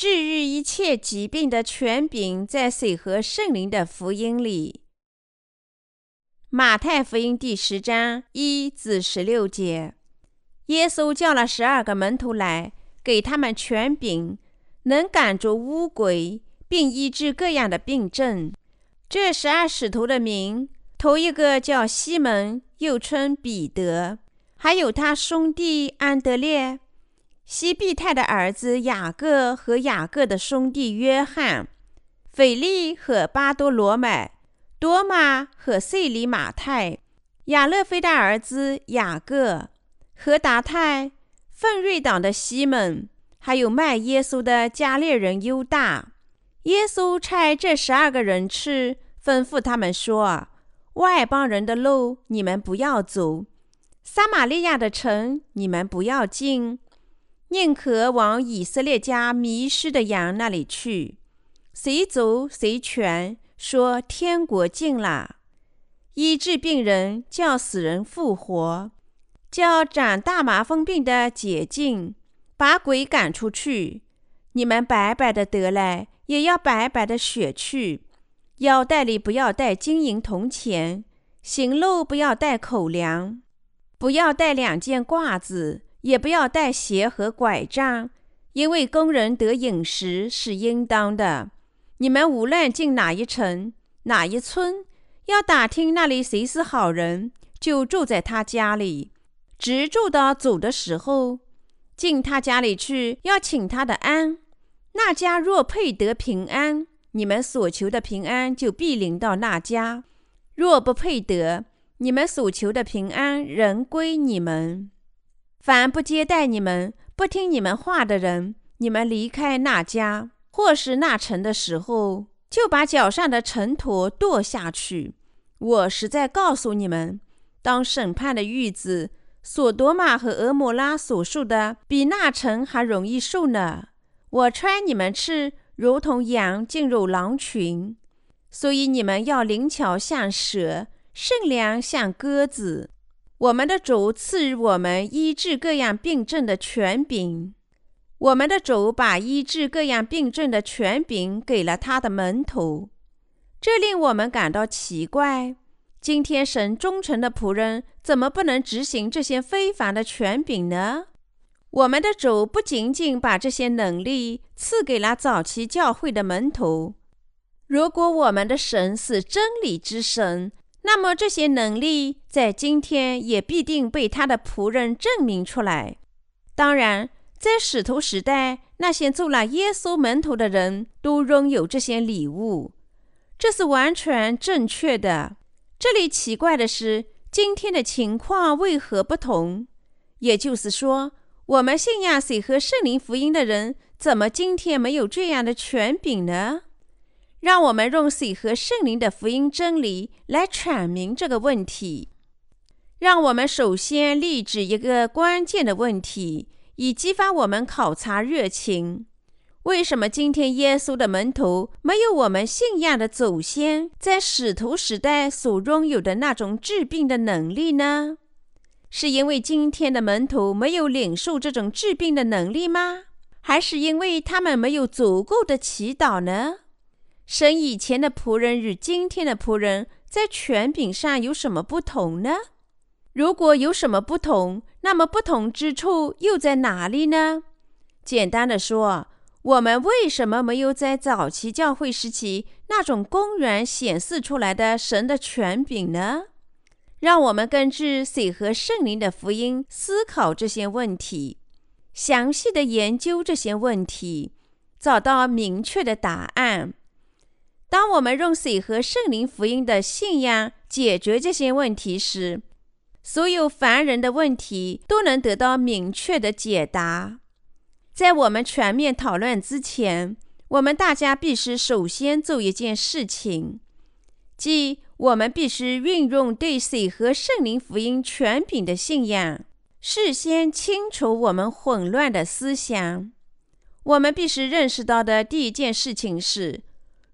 治愈一切疾病的权柄在水和圣灵的福音里。马太福音第十章一至十六节，耶稣叫了十二个门徒来，给他们权柄，能赶逐污鬼，并医治各样的病症。这十二使徒的名，头一个叫西门，又称彼得，还有他兄弟安德烈、西庇太的儿子雅各和雅各的兄弟约翰、腓力和巴多罗买。多马和塞里马太、亚勒菲的儿子雅各、和达泰、奋锐党的西门，还有卖耶稣的加列人犹大。耶稣差这十二个人去，吩咐他们说：“外邦人的路你们不要走，撒玛利亚的城你们不要进，宁可往以色列家迷失的羊那里去。谁走谁全。”说天国近了，医治病人，叫死人复活，叫长大麻风病的解禁，把鬼赶出去。你们白白的得来，也要白白的舍去。腰带里不要带金银铜钱，行路不要带口粮，不要带两件褂子，也不要带鞋和拐杖，因为工人得饮食是应当的。你们无论进哪一城、哪一村，要打听那里谁是好人，就住在他家里，直住到走的时候。进他家里去，要请他的安。那家若配得平安，你们所求的平安就必临到那家；若不配得，你们所求的平安仍归你们。凡不接待你们、不听你们话的人，你们离开那家。或是那城的时候，就把脚上的尘土跺下去。我实在告诉你们，当审判的日子，索多玛和俄摩拉所受的，比那城还容易受呢。我穿你们吃，如同羊进入狼群，所以你们要灵巧像蛇，善良像鸽子。我们的主赐予我们医治各样病症的权柄。我们的主把医治各样病症的权柄给了他的门徒，这令我们感到奇怪。今天神忠诚的仆人怎么不能执行这些非凡的权柄呢？我们的主不仅仅把这些能力赐给了早期教会的门徒，如果我们的神是真理之神，那么这些能力在今天也必定被他的仆人证明出来。当然。在使徒时代，那些做了耶稣门徒的人都拥有这些礼物，这是完全正确的。这里奇怪的是，今天的情况为何不同？也就是说，我们信仰水和圣灵福音的人，怎么今天没有这样的权柄呢？让我们用水和圣灵的福音真理来阐明这个问题。让我们首先立指一个关键的问题。以激发我们考察热情。为什么今天耶稣的门徒没有我们信仰的祖先在使徒时代所拥有的那种治病的能力呢？是因为今天的门徒没有领受这种治病的能力吗？还是因为他们没有足够的祈祷呢？神以前的仆人与今天的仆人在权柄上有什么不同呢？如果有什么不同，那么不同之处又在哪里呢？简单的说，我们为什么没有在早期教会时期那种公然显示出来的神的权柄呢？让我们根据水和圣灵的福音思考这些问题，详细的研究这些问题，找到明确的答案。当我们用水和圣灵福音的信仰解决这些问题时，所有凡人的问题都能得到明确的解答。在我们全面讨论之前，我们大家必须首先做一件事情，即我们必须运用对水和圣灵福音权柄的信仰，事先清除我们混乱的思想。我们必须认识到的第一件事情是：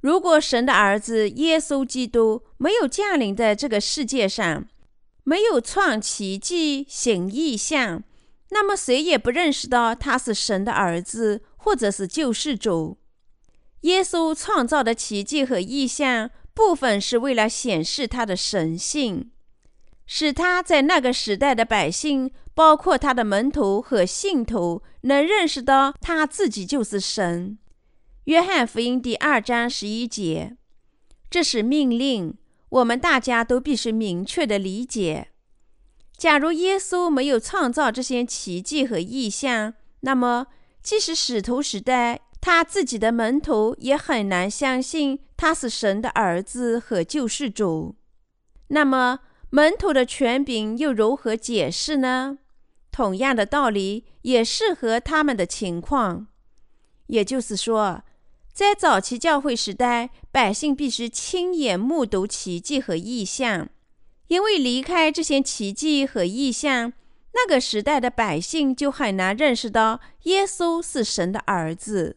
如果神的儿子耶稣基督没有降临在这个世界上，没有创奇迹、行异象，那么谁也不认识到他是神的儿子或者是救世主。耶稣创造的奇迹和异象，部分是为了显示他的神性，使他在那个时代的百姓，包括他的门徒和信徒，能认识到他自己就是神。约翰福音第二章十一节，这是命令，我们大家都必须明确的理解。假如耶稣没有创造这些奇迹和异象，那么即使使徒时代，他自己的门徒也很难相信他是神的儿子和救世主。那么门徒的权柄又如何解释呢？同样的道理也适合他们的情况，也就是说。在早期教会时代，百姓必须亲眼目睹奇迹和异象，因为离开这些奇迹和异象，那个时代的百姓就很难认识到耶稣是神的儿子。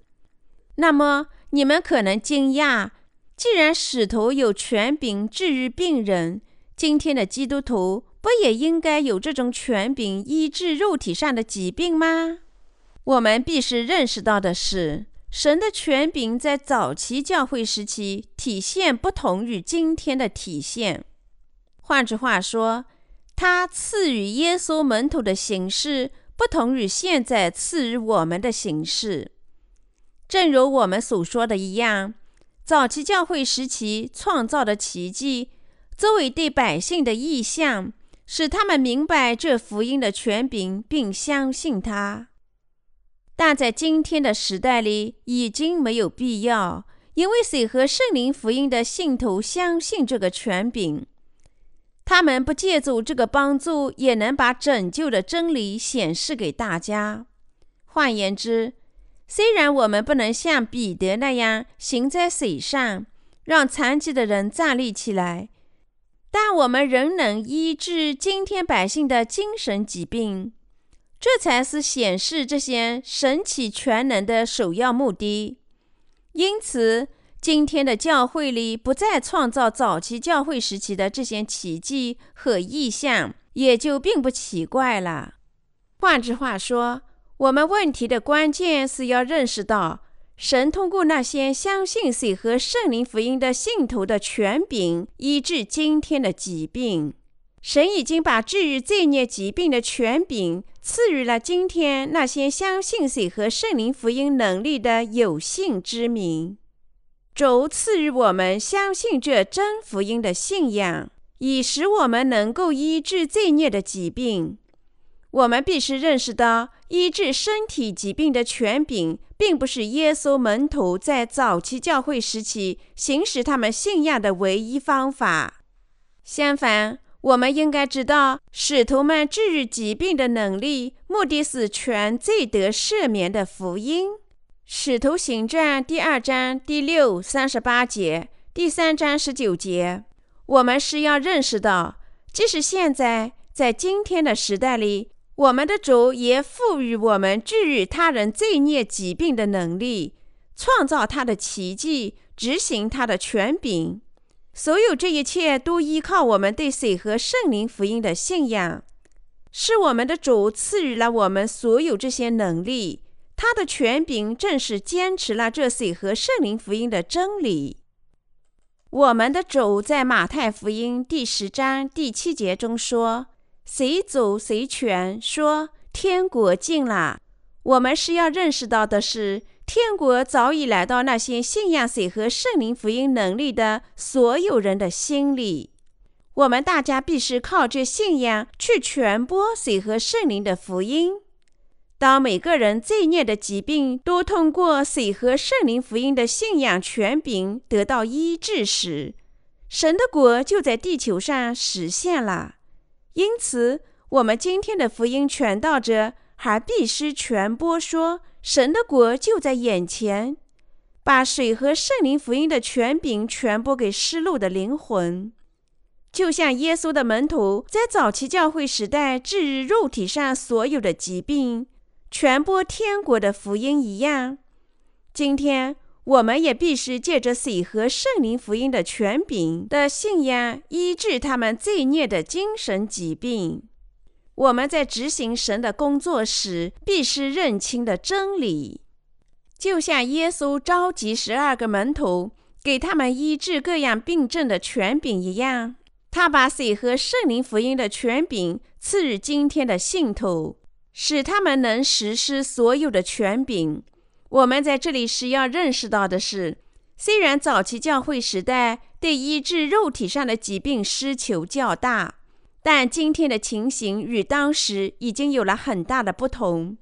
那么，你们可能惊讶：既然使徒有权柄治愈病人，今天的基督徒不也应该有这种权柄医治肉体上的疾病吗？我们必须认识到的是。神的权柄在早期教会时期体现不同于今天的体现。换句话说，他赐予耶稣门徒的形式不同于现在赐予我们的形式。正如我们所说的一样，早期教会时期创造的奇迹，作为对百姓的意象，使他们明白这福音的权柄，并相信他。但在今天的时代里，已经没有必要，因为谁和圣灵福音的信徒相信这个权柄，他们不借助这个帮助，也能把拯救的真理显示给大家。换言之，虽然我们不能像彼得那样行在水上，让残疾的人站立起来，但我们仍能医治今天百姓的精神疾病。这才是显示这些神奇全能的首要目的。因此，今天的教会里不再创造早期教会时期的这些奇迹和异象，也就并不奇怪了。换句话说，我们问题的关键是要认识到，神通过那些相信水和圣灵福音的信徒的权柄，医治今天的疾病。神已经把治愈罪孽疾病的权柄赐予了今天那些相信水和圣灵福音能力的有信之民。主赐予我们相信这真福音的信仰，以使我们能够医治罪孽的疾病。我们必须认识到，医治身体疾病的权柄，并不是耶稣门徒在早期教会时期行使他们信仰的唯一方法。相反，我们应该知道，使徒们治愈疾病的能力，目的是全罪得赦免的福音。使徒行传第二章第六、三十八节，第三章十九节。我们是要认识到，即使现在在今天的时代里，我们的主也赋予我们治愈他人罪孽疾病的能力，创造他的奇迹，执行他的权柄。所有这一切都依靠我们对水和圣灵福音的信仰，是我们的主赐予了我们所有这些能力。他的权柄正是坚持了这水和圣灵福音的真理。我们的主在马太福音第十章第七节中说：“谁走谁权，说天国近了。”我们是要认识到的是。天国早已来到那些信仰水和圣灵福音能力的所有人的心里。我们大家必须靠这信仰去传播水和圣灵的福音。当每个人罪孽的疾病都通过水和圣灵福音的信仰权柄得到医治时，神的国就在地球上实现了。因此，我们今天的福音传道者还必须传播说。神的国就在眼前，把水和圣灵福音的权柄传播给失落的灵魂，就像耶稣的门徒在早期教会时代治愈肉体上所有的疾病、传播天国的福音一样。今天，我们也必须借着水和圣灵福音的权柄的信仰，医治他们罪孽的精神疾病。我们在执行神的工作时，必须认清的真理。就像耶稣召集十二个门徒，给他们医治各样病症的权柄一样，他把水和圣灵福音的权柄赐予今天的信徒，使他们能实施所有的权柄。我们在这里是要认识到的是，虽然早期教会时代对医治肉体上的疾病需求较大，但今天的情形与当时已经有了很大的不同。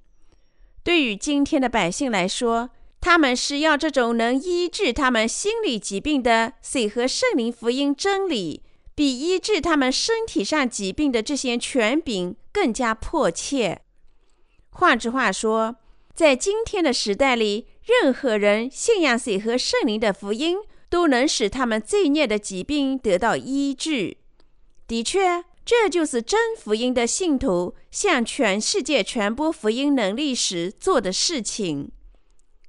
对于今天的百姓来说，他们是要这种能医治他们心理疾病的水和圣灵福音真理，比医治他们身体上疾病的这些权柄更加迫切。换句话说，在今天的时代里，任何人信仰水和圣灵的福音，都能使他们罪孽的疾病得到医治。的确，这就是真福音的信徒向全世界传播福音能力时做的事情。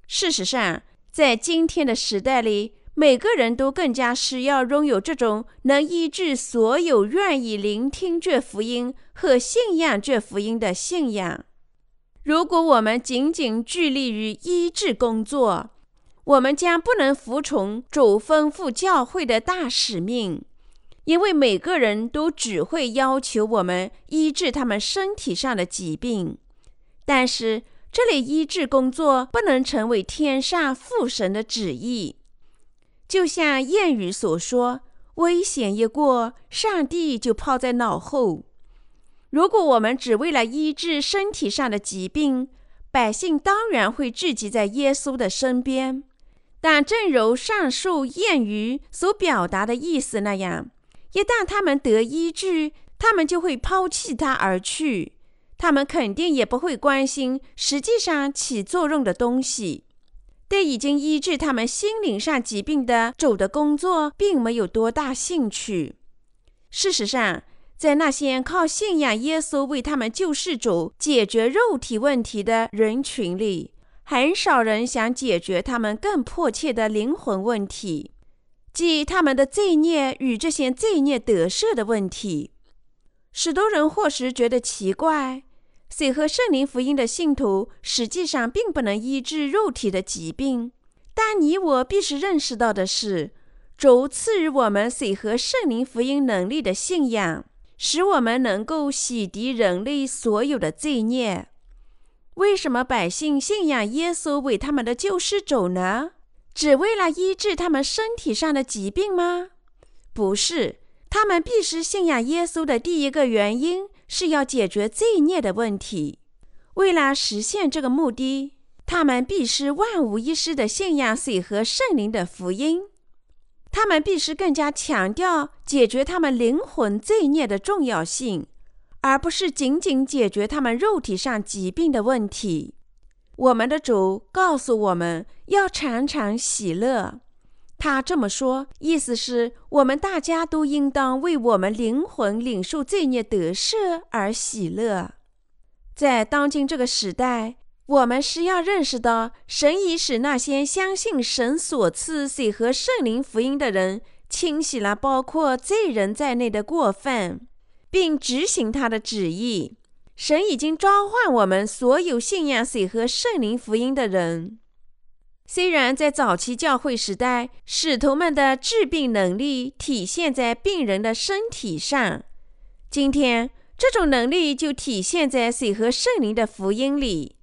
事实上，在今天的时代里，每个人都更加需要拥有这种能医治所有愿意聆听这福音和信仰这福音的信仰。如果我们仅仅致力于医治工作，我们将不能服从主吩咐教会的大使命，因为每个人都只会要求我们医治他们身体上的疾病。但是，这类医治工作不能成为天上父神的旨意。就像谚语所说：“危险一过，上帝就抛在脑后。”如果我们只为了医治身体上的疾病，百姓当然会聚集在耶稣的身边。但正如上述谚语所表达的意思那样，一旦他们得医治，他们就会抛弃他而去。他们肯定也不会关心实际上起作用的东西，对已经医治他们心灵上疾病的主的工作，并没有多大兴趣。事实上，在那些靠信仰耶稣为他们救世主解决肉体问题的人群里，很少人想解决他们更迫切的灵魂问题，即他们的罪孽与这些罪孽得赦的问题。许多人或许觉得奇怪，水和圣灵福音的信徒实际上并不能医治肉体的疾病，但你我必须认识到的是，主赐予我们水和圣灵福音能力的信仰。使我们能够洗涤人类所有的罪孽。为什么百姓信仰耶稣为他们的救世主呢？只为了医治他们身体上的疾病吗？不是，他们必须信仰耶稣的第一个原因是要解决罪孽的问题。为了实现这个目的，他们必须万无一失地信仰水和圣灵的福音。他们必须更加强调解决他们灵魂罪孽的重要性，而不是仅仅解决他们肉体上疾病的问题。我们的主告诉我们要常常喜乐。他这么说，意思是我们大家都应当为我们灵魂领受罪孽得赦而喜乐。在当今这个时代。我们是要认识到，神已使那些相信神所赐水和圣灵福音的人清洗了包括罪人在内的过分，并执行他的旨意。神已经召唤我们所有信仰水和圣灵福音的人。虽然在早期教会时代，使徒们的治病能力体现在病人的身体上，今天这种能力就体现在水和圣灵的福音里。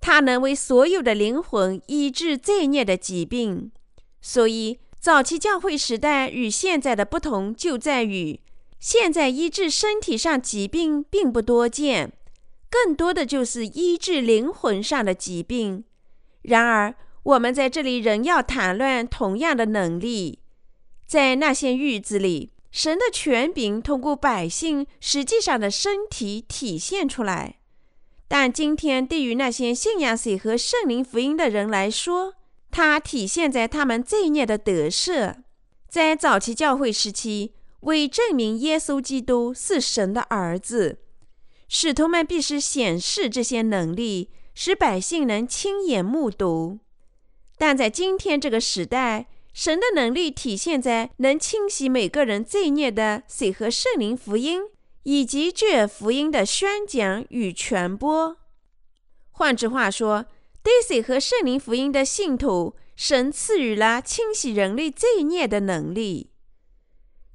它能为所有的灵魂医治罪孽的疾病，所以早期教会时代与现在的不同就在于，现在医治身体上疾病并不多见，更多的就是医治灵魂上的疾病。然而，我们在这里仍要谈论同样的能力，在那些日子里，神的权柄通过百姓实际上的身体体现出来。但今天，对于那些信仰水和圣灵福音的人来说，它体现在他们罪孽的得赦。在早期教会时期，为证明耶稣基督是神的儿子，使徒们必须显示这些能力，使百姓能亲眼目睹。但在今天这个时代，神的能力体现在能清洗每个人罪孽的水和圣灵福音。以及这福音的宣讲与传播。换句话说，对水和圣灵福音的信徒，神赐予了清洗人类罪孽的能力。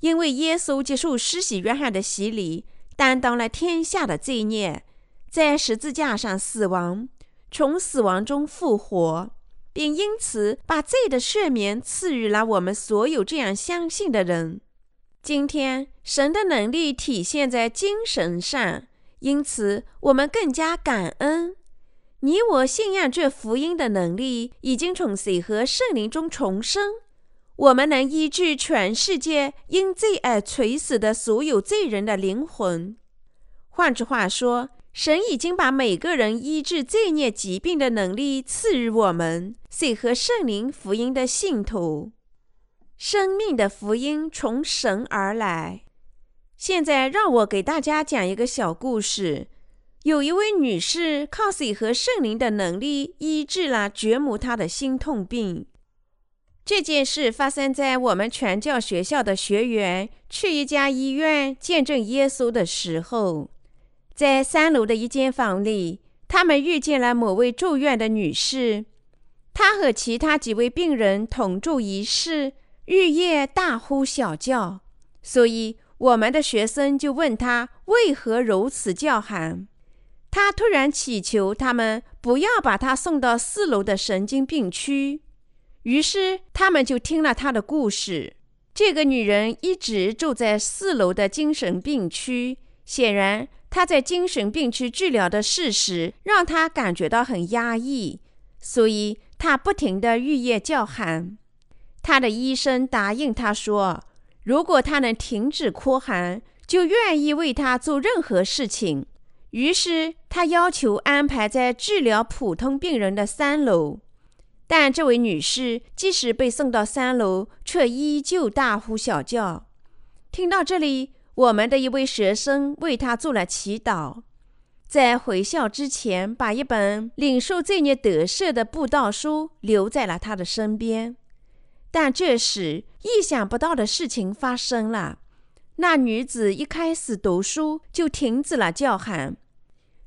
因为耶稣接受施洗约翰的洗礼，担当了天下的罪孽，在十字架上死亡，从死亡中复活，并因此把罪的赦免赐予了我们所有这样相信的人。今天，神的能力体现在精神上，因此我们更加感恩。你我信仰这福音的能力，已经从水和圣灵中重生。我们能医治全世界因罪而垂死的所有罪人的灵魂。换句话说，神已经把每个人医治罪孽疾病的能力赐予我们水和圣灵福音的信徒。生命的福音从神而来。现在，让我给大家讲一个小故事。有一位女士靠水和圣灵的能力医治了掘母她的心痛病。这件事发生在我们全教学校的学员去一家医院见证耶稣的时候，在三楼的一间房里，他们遇见了某位住院的女士。她和其他几位病人同住一室，日夜大呼小叫，所以我们的学生就问她为何如此叫喊。他突然祈求他们不要把他送到四楼的神经病区，于是他们就听了他的故事。这个女人一直住在四楼的精神病区，显然她在精神病区治疗的事实让她感觉到很压抑，所以她不停地日夜叫喊。她的医生答应她说，如果她能停止哭喊，就愿意为她做任何事情。于是他要求安排在治疗普通病人的三楼，但这位女士即使被送到三楼，却依旧大呼小叫。听到这里，我们的一位学生为她做了祈祷，在回校之前，把一本领受罪孽得赦的布道书留在了她的身边。但这时，意想不到的事情发生了：那女子一开始读书就停止了叫喊。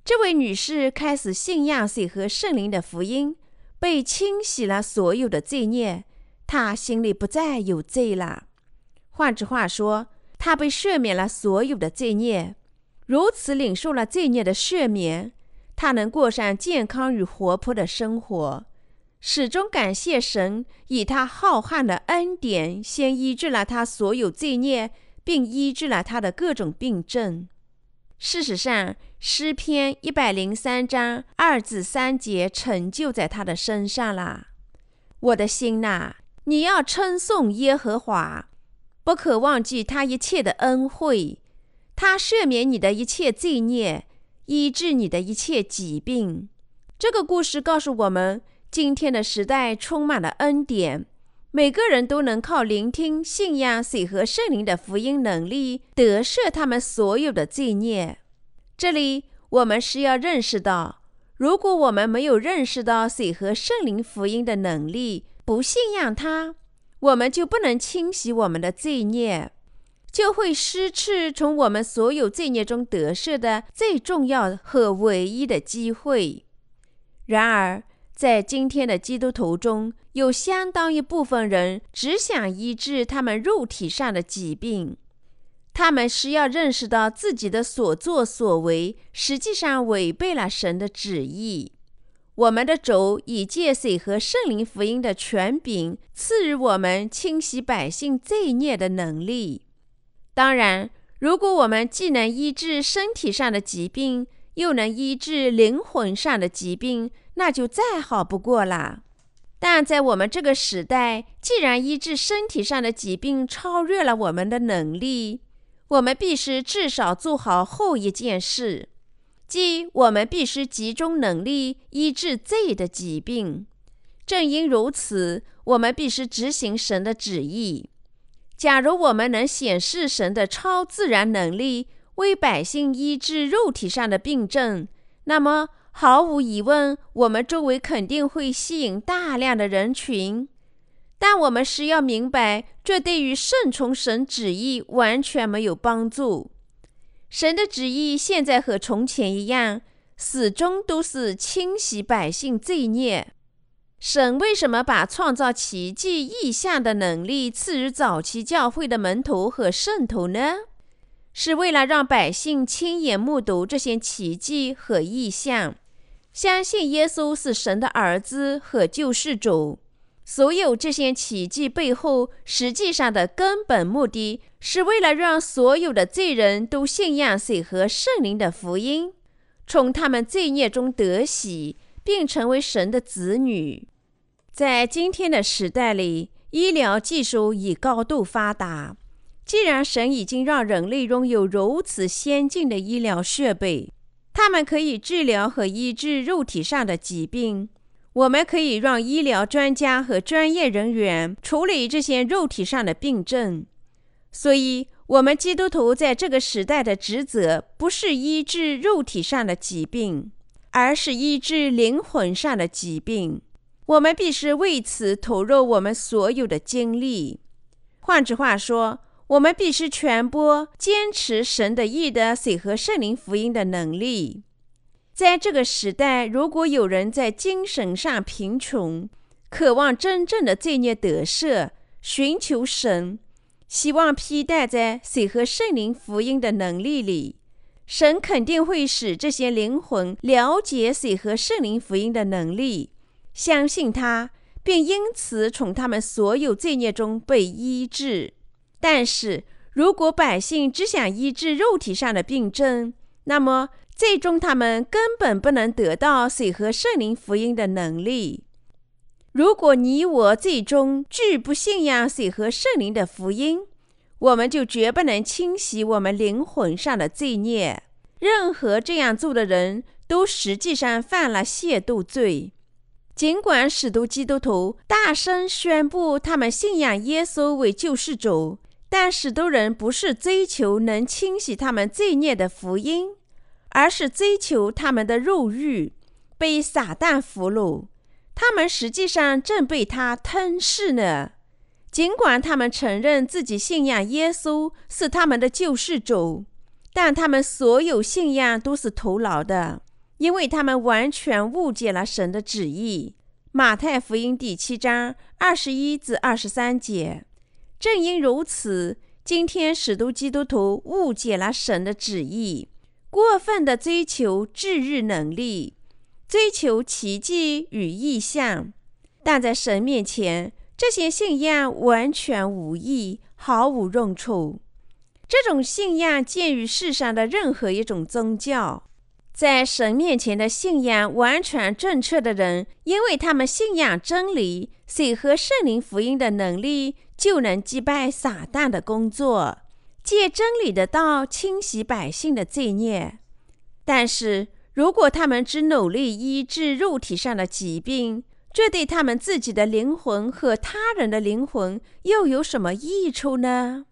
这位女士开始信仰水和圣灵的福音，被清洗了所有的罪孽，他心里不再有罪了。换句话说，他被赦免了所有的罪孽。如此领受了罪孽的赦免，他能过上健康与活泼的生活，始终感谢神，以他浩瀚的恩典，先医治了他所有罪孽，并医治了他的各种病症。事实上，诗篇一百零三章二至三节成就在他的身上了。我的心呐，你要称颂耶和华，不可忘记他一切的恩惠。他赦免你的一切罪孽，医治你的一切疾病。这个故事告诉我们，今天的时代充满了恩典。每个人都能靠聆听、信仰水和圣灵的福音能力，得赦他们所有的罪孽。这里我们是要认识到，如果我们没有认识到水和圣灵福音的能力，不信仰它，我们就不能清洗我们的罪孽，就会失去从我们所有罪孽中得赦的最重要和唯一的机会。然而，在今天的基督徒中，有相当一部分人只想医治他们肉体上的疾病，他们是要认识到自己的所作所为实际上违背了神的旨意。我们的主以借水和圣灵福音的权柄赐予我们清洗百姓罪孽的能力。当然，如果我们既能医治身体上的疾病，又能医治灵魂上的疾病，那就再好不过了。但在我们这个时代，既然医治身体上的疾病超越了我们的能力，我们必须至少做好后一件事，即我们必须集中能力医治罪的疾病。正因如此，我们必须执行神的旨意。假如我们能显示神的超自然能力，为百姓医治肉体上的病症，那么毫无疑问，我们周围肯定会吸引大量的人群。但我们是要明白，这对于顺从神旨意完全没有帮助。神的旨意现在和从前一样，始终都是清洗百姓罪孽。神为什么把创造奇迹异象的能力赐予早期教会的门徒和圣徒呢？是为了让百姓亲眼目睹这些奇迹和异象，相信耶稣是神的儿子和救世主。所有这些奇迹背后，实际上的根本目的是为了让所有的罪人都信仰水和圣灵的福音，从他们罪孽中得洗。并成为神的子女。在今天的时代里，医疗技术已高度发达。既然神已经让人类拥有如此先进的医疗设备，他们可以治疗和医治肉体上的疾病。我们可以让医疗专家和专业人员处理这些肉体上的病症。所以，我们基督徒在这个时代的职责不是医治肉体上的疾病。而是医治灵魂上的疾病，我们必须为此投入我们所有的精力。换句话说，我们必须传播、坚持神的义的水和圣灵福音的能力。在这个时代，如果有人在精神上贫穷，渴望真正的罪孽得赦，寻求神，希望披戴在水和圣灵福音的能力里。神肯定会使这些灵魂了解水和圣灵福音的能力，相信他，并因此从他们所有罪孽中被医治。但是如果百姓只想医治肉体上的病症，那么最终他们根本不能得到水和圣灵福音的能力。如果你我最终拒不信仰水和圣灵的福音，我们就绝不能清洗我们灵魂上的罪孽。任何这样做的人都实际上犯了亵渎罪。尽管使徒基督徒大声宣布他们信仰耶稣为救世主，但使徒人不是追求能清洗他们罪孽的福音，而是追求他们的肉欲，被撒旦俘虏。他们实际上正被他吞噬呢。尽管他们承认自己信仰耶稣是他们的救世主，但他们所有信仰都是徒劳的，因为他们完全误解了神的旨意。马太福音第七章二十一至二十三节。正因如此，今天使徒基督徒误解了神的旨意，过分的追求治愈能力，追求奇迹与异象，但在神面前。这些信仰完全无益，毫无用处。这种信仰见于世上的任何一种宗教。在神面前的信仰完全正确的人，因为他们信仰真理，水和圣灵福音的能力，就能击败撒旦的工作，借真理的道清洗百姓的罪孽。但是如果他们只努力医治肉体上的疾病，这对他们自己的灵魂和他人的灵魂又有什么益处呢？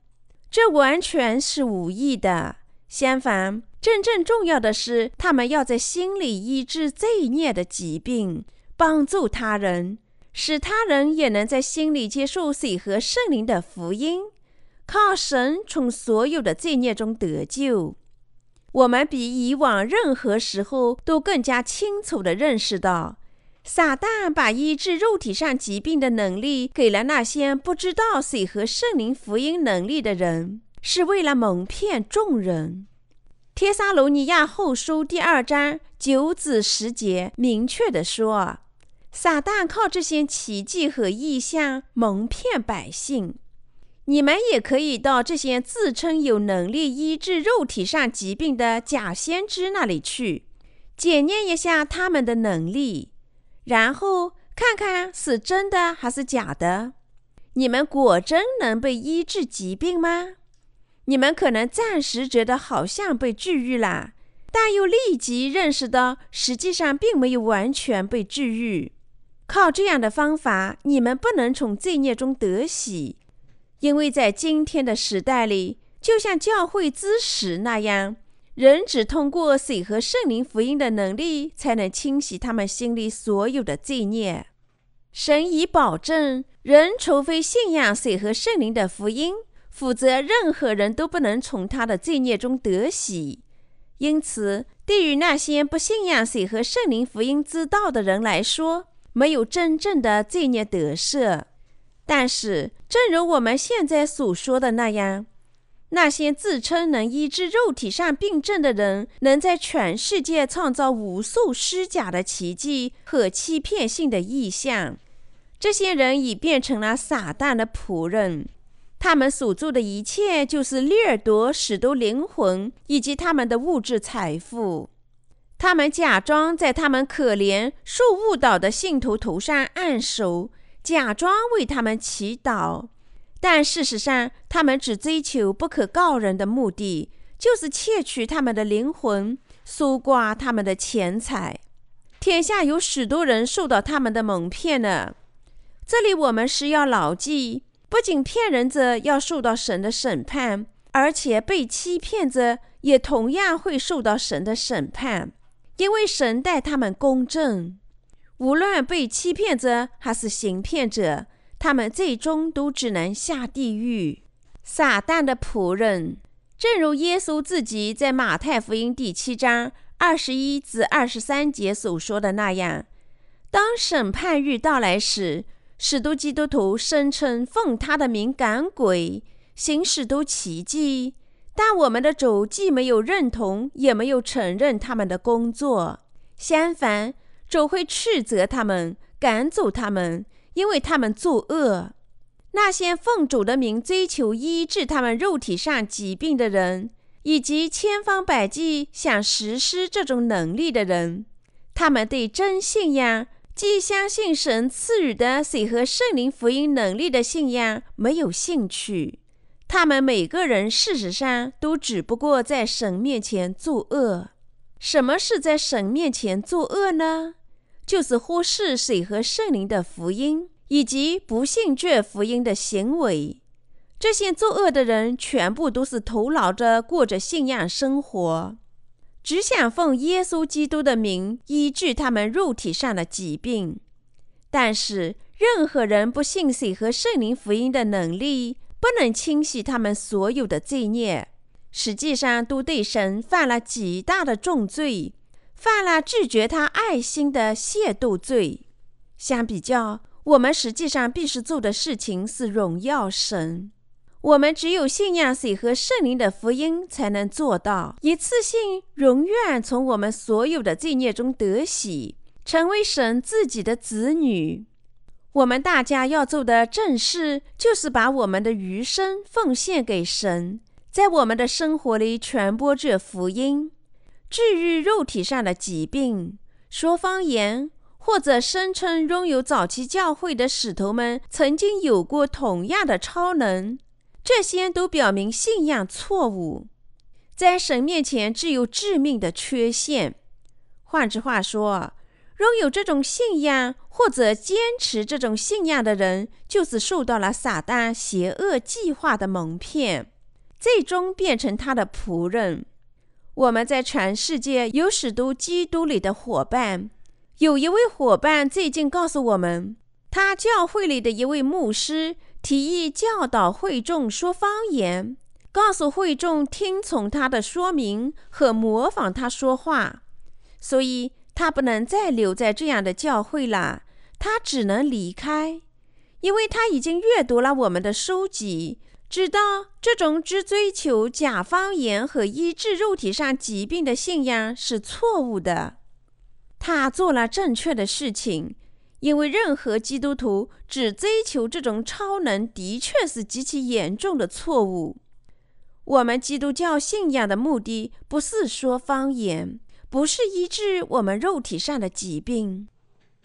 这完全是无益的。相反，真正重要的是，他们要在心里医治罪孽的疾病，帮助他人，使他人也能在心里接受水和圣灵的福音，靠神从所有的罪孽中得救。我们比以往任何时候都更加清楚地认识到。撒旦把医治肉体上疾病的能力给了那些不知道水和圣灵福音能力的人，是为了蒙骗众人。帖撒罗尼亚后书第二章九至十节明确地说，撒旦靠这些奇迹和异象蒙骗百姓。你们也可以到这些自称有能力医治肉体上疾病的假先知那里去，检验一下他们的能力。然后看看是真的还是假的。你们果真能被医治疾病吗？你们可能暂时觉得好像被治愈了，但又立即认识到实际上并没有完全被治愈。靠这样的方法，你们不能从罪孽中得喜，因为在今天的时代里，就像教会之时那样。人只通过水和圣灵福音的能力，才能清洗他们心里所有的罪孽。神已保证，人除非信仰水和圣灵的福音，否则任何人都不能从他的罪孽中得洗。因此，对于那些不信仰水和圣灵福音之道的人来说，没有真正的罪孽得赦。但是，正如我们现在所说的那样，那些自称能医治肉体上病症的人，能在全世界创造无数虚假的奇迹和欺骗性的意象。这些人已变成了撒旦的仆人。他们所做的一切，就是掠夺许多灵魂以及他们的物质财富。他们假装在他们可怜受误导的信徒头上按手，假装为他们祈祷，但事实上，他们只追求不可告人的目的，就是窃取他们的灵魂，搜刮他们的钱财。天下有许多人受到他们的蒙骗呢。这里我们是要牢记。不仅骗人者要受到神的审判，而且被欺骗者也同样会受到神的审判，因为神待他们公正。无论被欺骗者还是行骗者，他们最终都只能下地狱。撒旦的仆人，正如耶稣自己在马太福音第七章二十一至二十三节所说的那样，当审判日到来时。许多基督徒声称奉他的名赶鬼，行许多奇迹，但我们的主既没有认同，也没有承认他们的工作。相反，主会斥责他们，赶走他们，因为他们作恶。那些奉主的名追求医治他们肉体上疾病的人，以及千方百计想实施这种能力的人，他们对真信仰。即相信神赐予的水和圣灵福音能力的信仰没有兴趣，他们每个人事实上都只不过在神面前作恶。什么是在神面前作恶呢？就是忽视水和圣灵的福音，以及不信这福音的行为。这些作恶的人全部都是徒劳着过着信仰生活。只想奉耶稣基督的名医治他们肉体上的疾病，但是任何人不信水和圣灵福音的能力，不能清洗他们所有的罪孽，实际上都对神犯了极大的重罪，犯了拒绝他爱心的亵渎罪。相比较，我们实际上必须做的事情是荣耀神。我们只有信仰水和圣灵的福音，才能做到一次性永远从我们所有的罪孽中得洗，成为神自己的子女。我们大家要做的正事，就是把我们的余生奉献给神，在我们的生活里传播着福音，治愈肉体上的疾病，说方言，或者声称拥有早期教会的使徒们曾经有过同样的超能。这些都表明信仰错误，在神面前只有致命的缺陷。换句话说，拥有这种信仰或者坚持这种信仰的人，就是受到了撒旦邪恶计划的蒙骗，最终变成他的仆人。我们在全世界有许多基督里的伙伴，有一位伙伴最近告诉我们，他教会里的一位牧师。提议教导会众说方言，告诉会众听从他的说明和模仿他说话，所以他不能再留在这样的教会了，他只能离开，因为他已经阅读了我们的书籍，知道这种只追求假方言和医治肉体上疾病的信仰是错误的。他做了正确的事情。因为任何基督徒只追求这种超能，的确是极其严重的错误。我们基督教信仰的目的不是说方言，不是医治我们肉体上的疾病，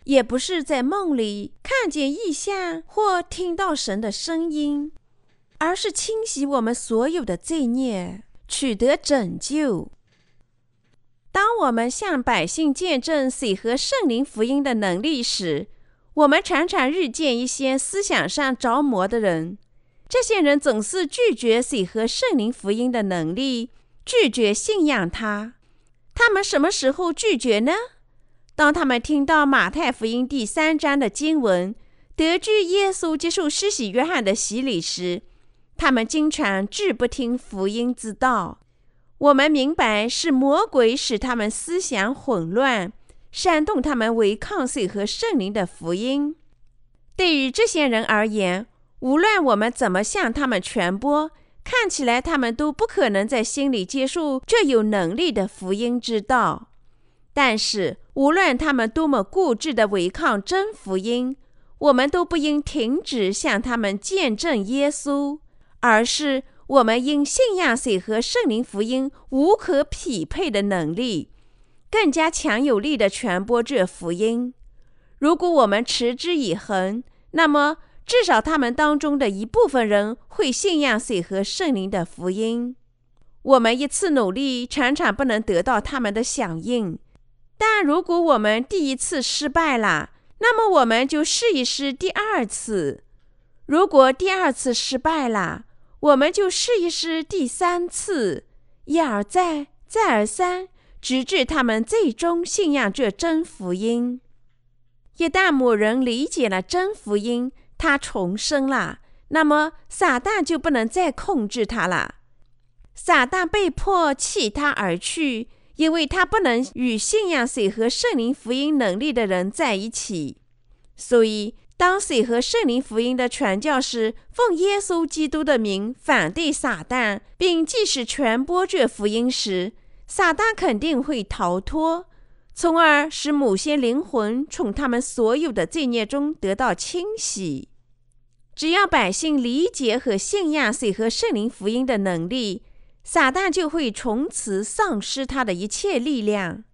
也不是在梦里看见异象或听到神的声音，而是清洗我们所有的罪孽，取得拯救。当我们向百姓见证水和圣灵福音的能力时，我们常常遇见一些思想上着魔的人。这些人总是拒绝水和圣灵福音的能力，拒绝信仰他。他们什么时候拒绝呢？当他们听到马太福音第三章的经文，得知耶稣接受施洗约翰的洗礼时，他们经常拒不听福音之道。我们明白是魔鬼使他们思想混乱，煽动他们违抗水和圣灵的福音。对于这些人而言，无论我们怎么向他们传播，看起来他们都不可能在心里接受这有能力的福音之道。但是，无论他们多么固执地违抗真福音，我们都不应停止向他们见证耶稣，而是。我们因信仰水和圣灵福音无可匹配的能力，更加强有力的传播这福音。如果我们持之以恒，那么至少他们当中的一部分人会信仰水和圣灵的福音。我们一次努力常常不能得到他们的响应，但如果我们第一次失败了，那么我们就试一试第二次。如果第二次失败了，我们就试一试第三次，一而再，再而三，直至他们最终信仰这真福音。一旦某人理解了真福音，他重生了，那么撒旦就不能再控制他了。撒旦被迫弃他而去，因为他不能与信仰水和圣灵福音能力的人在一起，所以。当水和圣灵福音的传教士奉耶稣基督的名反对撒旦，并继续传播这福音时，撒旦肯定会逃脱，从而使某些灵魂从他们所有的罪孽中得到清洗。只要百姓理解和信仰水和圣灵福音的能力，撒旦就会从此丧失他的一切力量。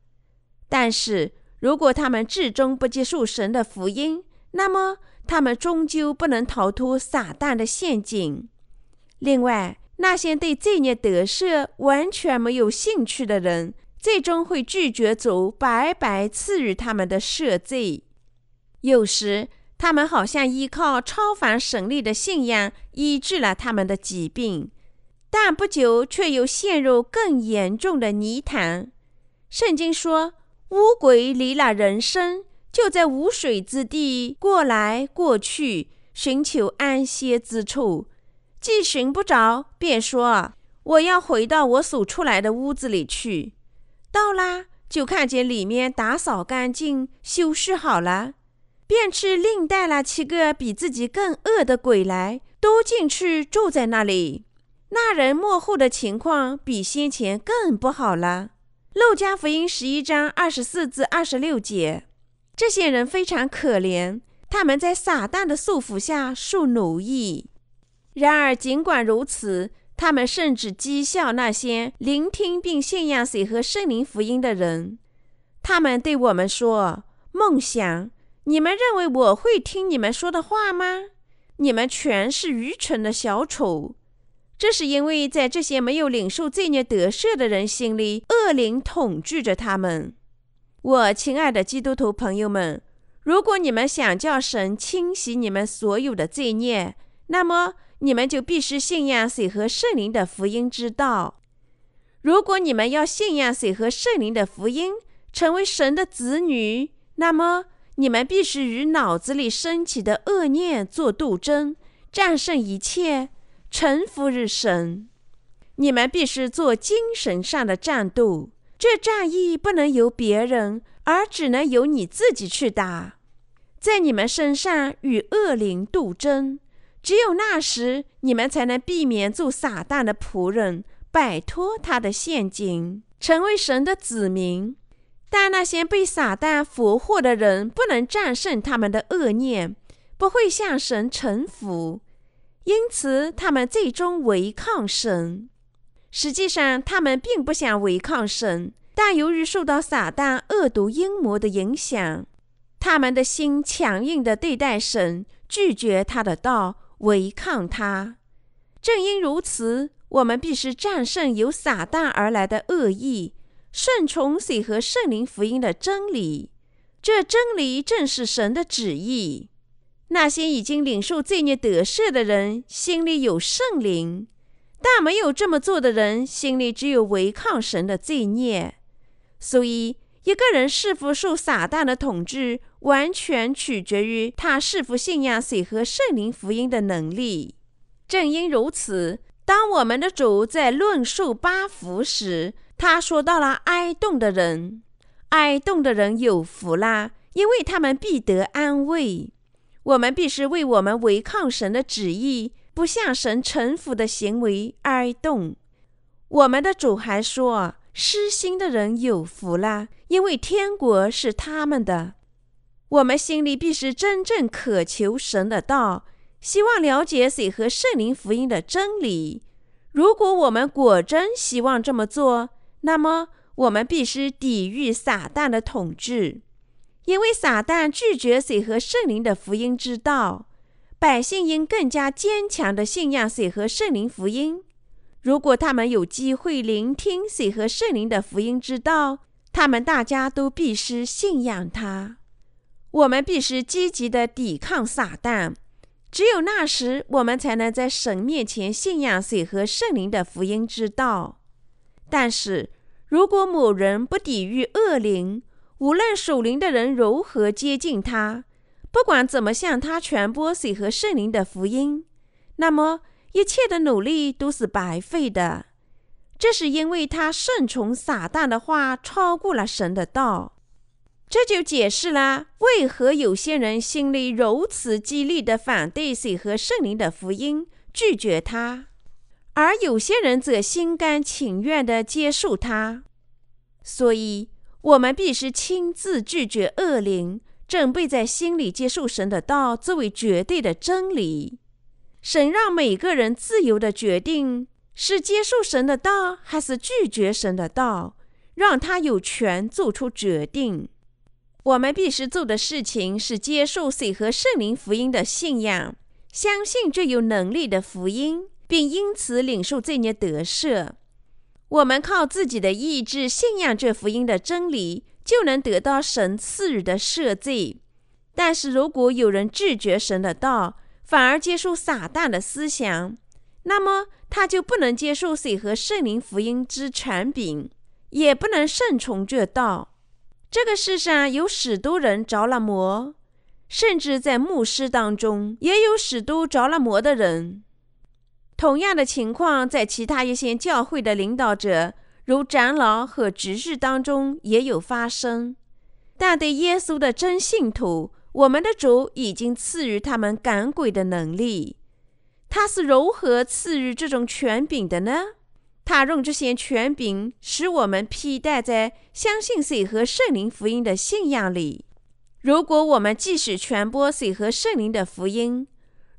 但是如果他们至终不接受神的福音，那么，他们终究不能逃脱撒旦的陷阱。另外，那些对罪孽得赦完全没有兴趣的人，最终会拒绝主白白赐予他们的赦罪。有时，他们好像依靠超凡神力的信仰医治了他们的疾病，但不久却又陷入更严重的泥潭。圣经说：“乌鬼离了人生。”就在无水之地过来过去，寻求安歇之处。既寻不着，便说：“我要回到我所出来的屋子里去。”到啦，就看见里面打扫干净、修饰好了，便去另带了七个比自己更恶的鬼来，都进去住在那里。那人幕后的情况比先前更不好了。路加福音十一章二十四至二十六节。这些人非常可怜，他们在撒旦的束缚下受奴役。然而，尽管如此，他们甚至讥笑那些聆听并信仰水和圣灵福音的人。他们对我们说：“梦想，你们认为我会听你们说的话吗？你们全是愚蠢的小丑。”这是因为在这些没有领受罪孽得赦的人心里，恶灵统治着他们。我亲爱的基督徒朋友们，如果你们想叫神清洗你们所有的罪孽，那么你们就必须信仰水和圣灵的福音之道。如果你们要信仰水和圣灵的福音，成为神的子女，那么你们必须与脑子里升起的恶念做斗争，战胜一切，臣服于神。你们必须做精神上的战斗。这战役不能由别人，而只能由你自己去打，在你们身上与恶灵斗争。只有那时，你们才能避免做撒旦的仆人，摆脱他的陷阱，成为神的子民。但那些被撒旦俘获的人，不能战胜他们的恶念，不会向神臣服，因此他们最终违抗神。实际上，他们并不想违抗神，但由于受到撒旦恶毒阴谋的影响，他们的心强硬地对待神，拒绝他的道，违抗他。正因如此，我们必须战胜由撒旦而来的恶意，顺从水和圣灵福音的真理。这真理正是神的旨意。那些已经领受罪孽得赦的人，心里有圣灵。但没有这么做的人，心里只有违抗神的罪孽。所以，一个人是否受撒旦的统治，完全取决于他是否信仰水和圣灵福音的能力。正因如此，当我们的主在论述八福时，他说到了哀动的人，哀动的人有福啦，因为他们必得安慰。我们必须为我们违抗神的旨意、不向神臣服的行为哀动。我们的主还说，失心的人有福啦，因为天国是他们的。我们心里必须真正渴求神的道，希望了解谁和圣灵福音的真理。如果我们果真希望这么做，那么我们必须抵御撒旦的统治，因为撒旦拒绝谁和圣灵的福音之道。百姓应更加坚强的信仰水和圣灵福音。如果他们有机会聆听水和圣灵的福音之道，他们大家都必须信仰他。我们必须积极的抵抗撒旦。只有那时，我们才能在神面前信仰水和圣灵的福音之道。但是如果某人不抵御恶灵，无论属灵的人如何接近他，不管怎么向他传播谁和圣灵的福音，那么一切的努力都是白费的。这是因为他顺从撒旦的话，超过了神的道。这就解释了为何有些人心里如此激烈的反对水和圣灵的福音，拒绝他，而有些人则心甘情愿地接受他。所以，我们必须亲自拒绝恶灵，准备在心里接受神的道作为绝对的真理。神让每个人自由的决定是接受神的道还是拒绝神的道，让他有权做出决定。我们必须做的事情是接受水和圣灵福音的信仰，相信这有能力的福音，并因此领受罪孽得赦。我们靠自己的意志信仰这福音的真理，就能得到神赐予的赦罪。但是如果有人拒绝神的道，反而接受撒旦的思想，那么他就不能接受水和圣灵福音之权柄，也不能顺从这道。这个世上有许多人着了魔，甚至在牧师当中也有许多着了魔的人。同样的情况在其他一些教会的领导者，如长老和执事当中也有发生。但对耶稣的真信徒，我们的主已经赐予他们赶鬼的能力。他是如何赐予这种权柄的呢？他用这些权柄，使我们披戴在相信水和圣灵福音的信仰里。如果我们继续传播水和圣灵的福音，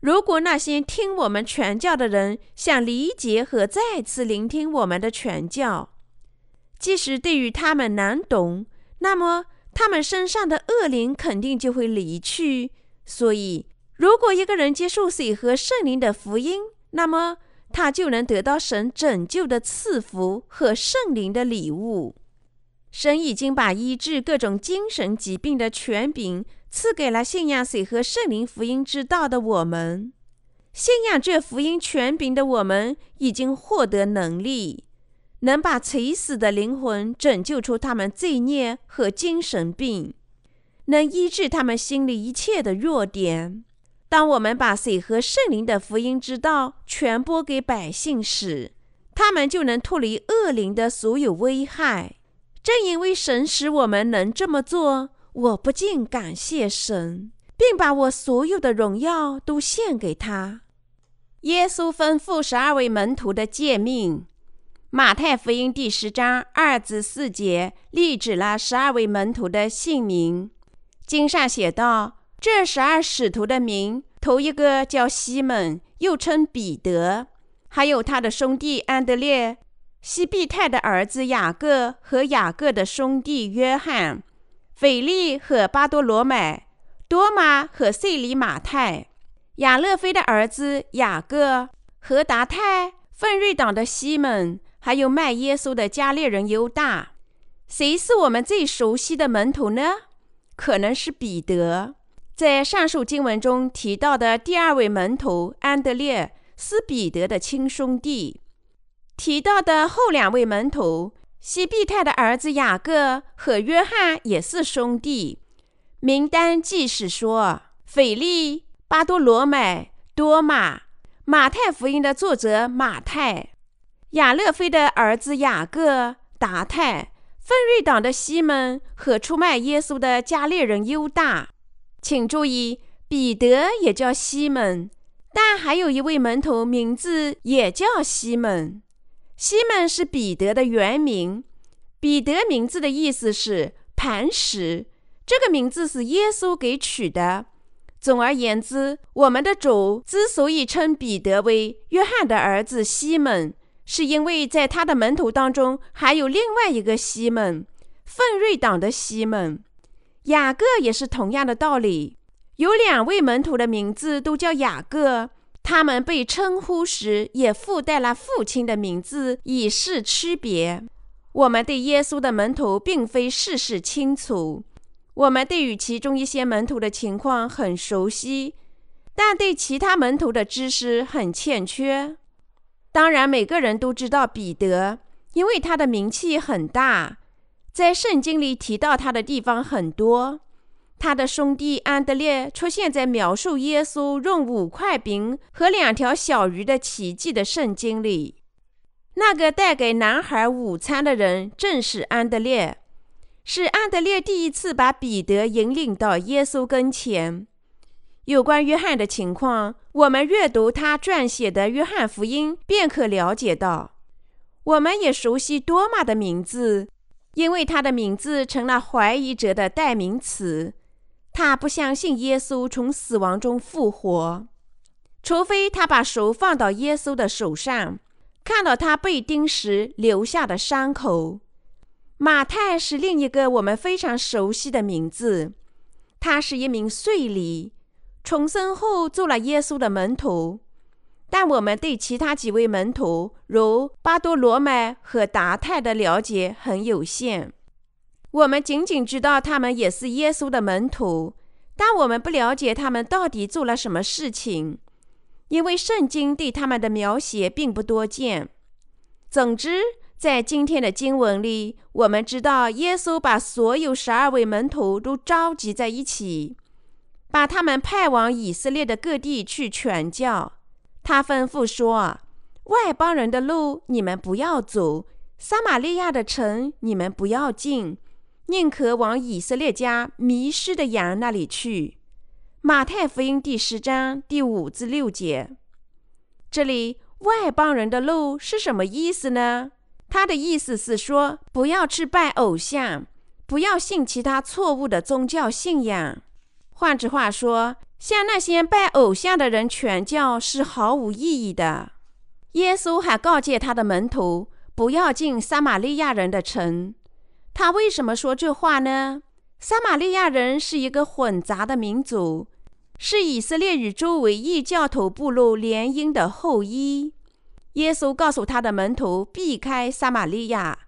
如果那些听我们传教的人想理解和再次聆听我们的传教，即使对于他们难懂，那么他们身上的恶灵肯定就会离去。所以，如果一个人接受水和圣灵的福音，那么。他就能得到神拯救的赐福和圣灵的礼物。神已经把医治各种精神疾病的权柄赐给了信仰水和圣灵福音之道的我们。信仰这福音权柄的我们，已经获得能力，能把垂死的灵魂拯救出他们罪孽和精神病，能医治他们心里一切的弱点。当我们把水和圣灵的福音之道传播给百姓时，他们就能脱离恶灵的所有危害。正因为神使我们能这么做，我不禁感谢神，并把我所有的荣耀都献给他。耶稣吩咐十二位门徒的诫命，马太福音第十章二至四节立指了十二位门徒的姓名。经上写道。这十二使徒的名，头一个叫西门，又称彼得；还有他的兄弟安德烈、西庇太的儿子雅各和雅各的兄弟约翰、腓力和巴多罗买、多马和塞里马太、亚勒菲的儿子雅各和达泰、奋锐党的西门，还有卖耶稣的加列人犹大。谁是我们最熟悉的门徒呢？可能是彼得。在上述经文中提到的第二位门徒安德烈是彼得的亲兄弟，提到的后两位门徒西庇太的儿子雅各和约翰也是兄弟。名单即使说：腓力、巴多罗买、多马、马太福音的作者马太，亚勒菲的儿子雅各、达太，分瑞党的西门和出卖耶稣的加列人犹大。请注意，彼得也叫西门，但还有一位门徒名字也叫西门。西门是彼得的原名，彼得名字的意思是磐石。这个名字是耶稣给取的。总而言之，我们的主之所以称彼得为约翰的儿子西门，是因为在他的门徒当中还有另外一个西门，奋锐党的西门。雅各也是同样的道理。有两位门徒的名字都叫雅各，他们被称呼时也附带了父亲的名字，以示区别。我们对耶稣的门徒并非事事清楚。我们对于其中一些门徒的情况很熟悉，但对其他门徒的知识很欠缺。当然，每个人都知道彼得，因为他的名气很大，在圣经里提到他的地方很多。他的兄弟安德烈出现在描述耶稣用五块饼和两条小鱼的奇迹的圣经里。那个带给男孩午餐的人正是安德烈。是安德烈第一次把彼得引领到耶稣跟前。有关约翰的情况，我们阅读他撰写的《约翰福音》便可了解到。我们也熟悉多玛的名字，因为他的名字成了怀疑者的代名词。他不相信耶稣从死亡中复活，除非他把手放到耶稣的手上，看到他被钉时留下的伤口。马太是另一个我们非常熟悉的名字，他是一名税吏，重生后做了耶稣的门徒。但我们对其他几位门徒，如巴多罗买和达泰的了解很有限。我们仅仅知道他们也是耶稣的门徒，但我们不了解他们到底做了什么事情，因为圣经对他们的描写并不多见。总之。在今天的经文里，我们知道耶稣把所有十二位门徒都召集在一起，把他们派往以色列的各地去传教。他吩咐说：“外邦人的路你们不要走，撒玛利亚的城你们不要进，宁可往以色列家迷失的羊那里去。”马太福音第十章第五至六节。这里“外邦人的路”是什么意思呢？他的意思是说，不要去拜偶像，不要信其他错误的宗教信仰。换句话说，向那些拜偶像的人传教是毫无意义的。耶稣还告诫他的门徒不要进撒玛利亚人的城。他为什么说这话呢？撒玛利亚人是一个混杂的民族，是以色列与周围异教徒部落联姻的后裔。耶稣告诉他的门徒避开撒玛利亚。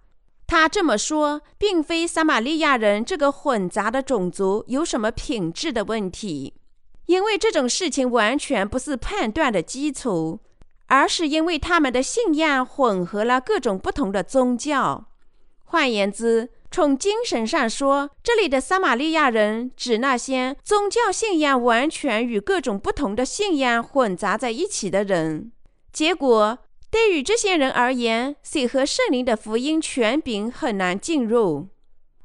他这么说，并非撒玛利亚人这个混杂的种族有什么品质的问题，因为这种事情完全不是判断的基础，而是因为他们的信仰混合了各种不同的宗教。换言之，从精神上说，这里的撒玛利亚人指那些宗教信仰完全与各种不同的信仰混杂在一起的人。结果。对于这些人而言，水和圣灵的福音权柄很难进入，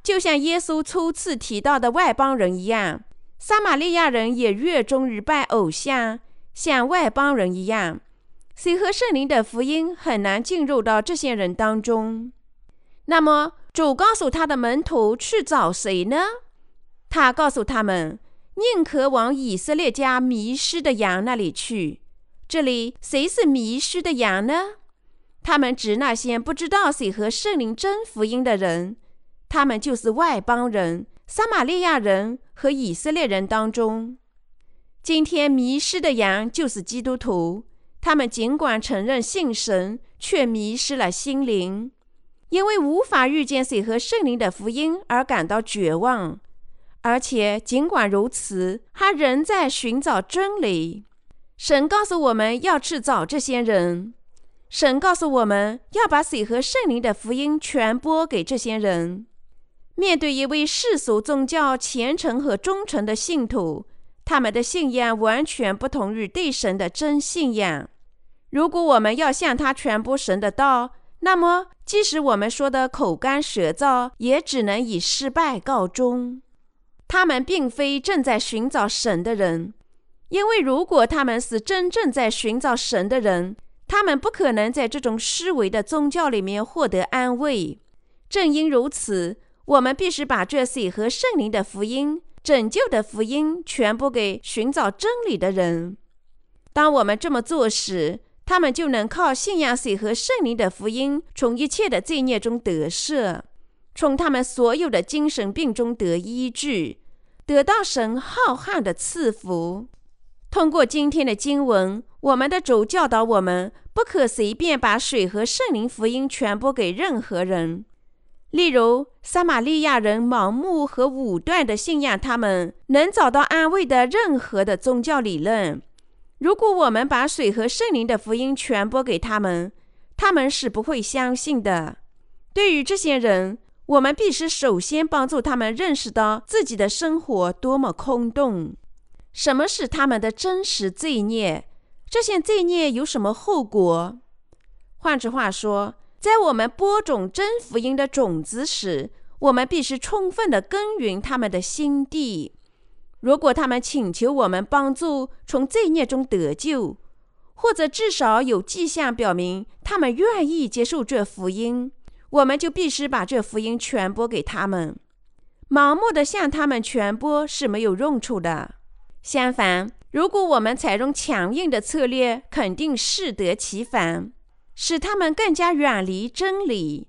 就像耶稣初次提到的外邦人一样。撒玛利亚人也热衷于拜偶像，像外邦人一样。水和圣灵的福音很难进入到这些人当中。那么，主告诉他的门徒去找谁呢？他告诉他们，宁可往以色列家迷失的羊那里去。这里谁是迷失的羊呢？他们指那些不知道谁和圣灵真福音的人，他们就是外邦人、撒玛利亚人和以色列人当中。今天迷失的羊就是基督徒，他们尽管承认信神，却迷失了心灵，因为无法遇见谁和圣灵的福音而感到绝望，而且尽管如此，他仍在寻找真理。神告诉我们要去找这些人。神告诉我们要把水和圣灵的福音传播给这些人。面对一位世俗宗教虔诚和忠诚的信徒，他们的信仰完全不同于对神的真信仰。如果我们要向他传播神的道，那么即使我们说的口干舌燥，也只能以失败告终。他们并非正在寻找神的人，因为如果他们是真正在寻找神的人，他们不可能在这种虚伪的宗教里面获得安慰。正因如此，我们必须把这水和圣灵的福音、拯救的福音传播给寻找真理的人。当我们这么做时，他们就能靠信仰水和圣灵的福音，从一切的罪孽中得赦，从他们所有的精神病中得医治，得到神浩瀚的赐福。通过今天的经文，我们的主教导我们，不可随便把水和圣灵福音传播给任何人。例如，撒玛利亚人盲目和武断地信仰他们能找到安慰的任何的宗教理论。如果我们把水和圣灵的福音传播给他们，他们是不会相信的。对于这些人，我们必须首先帮助他们认识到自己的生活多么空洞，什么是他们的真实罪孽，这些罪孽有什么后果。换句话说，在我们播种真福音的种子时，我们必须充分地耕耘他们的心地。如果他们请求我们帮助从罪孽中得救，或者至少有迹象表明他们愿意接受这福音，我们就必须把这福音传播给他们。盲目的向他们传播是没有用处的。相反，如果我们采用强硬的策略，肯定适得其反。使他们更加远离真理。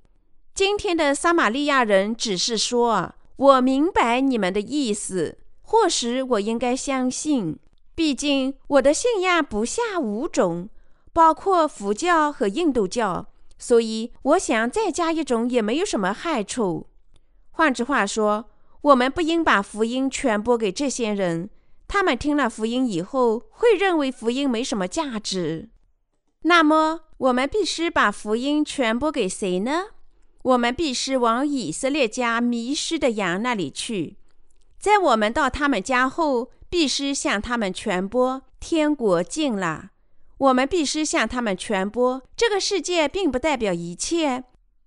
今天的撒玛利亚人只是说：“我明白你们的意思，或许我应该相信。毕竟我的信仰不下五种，包括佛教和印度教，所以我想再加一种也没有什么害处。”换句话说，我们不应把福音传播给这些人。他们听了福音以后，会认为福音没什么价值。那么，我们必须把福音传播给谁呢？我们必须往以色列家迷失的羊那里去。在我们到他们家后，必须向他们传播天国近了。我们必须向他们传播这个世界并不代表一切，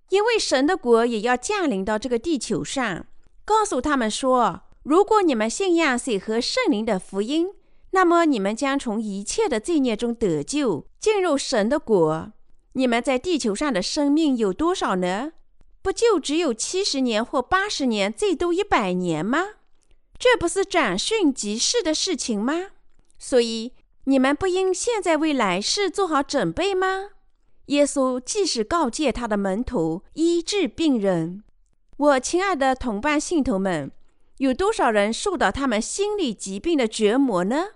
因为神的国也要降临到这个地球上。告诉他们说：如果你们信仰水和圣灵的福音。那么你们将从一切的罪孽中得救，进入神的国。你们在地球上的生命有多少呢？不就只有七十年或八十年，最多一百年吗？这不是转瞬即逝的事情吗？所以你们不应现在为来世做好准备吗？耶稣即使告诫他的门徒医治病人。我亲爱的同伴信徒们，有多少人受到他们心理疾病的折磨呢？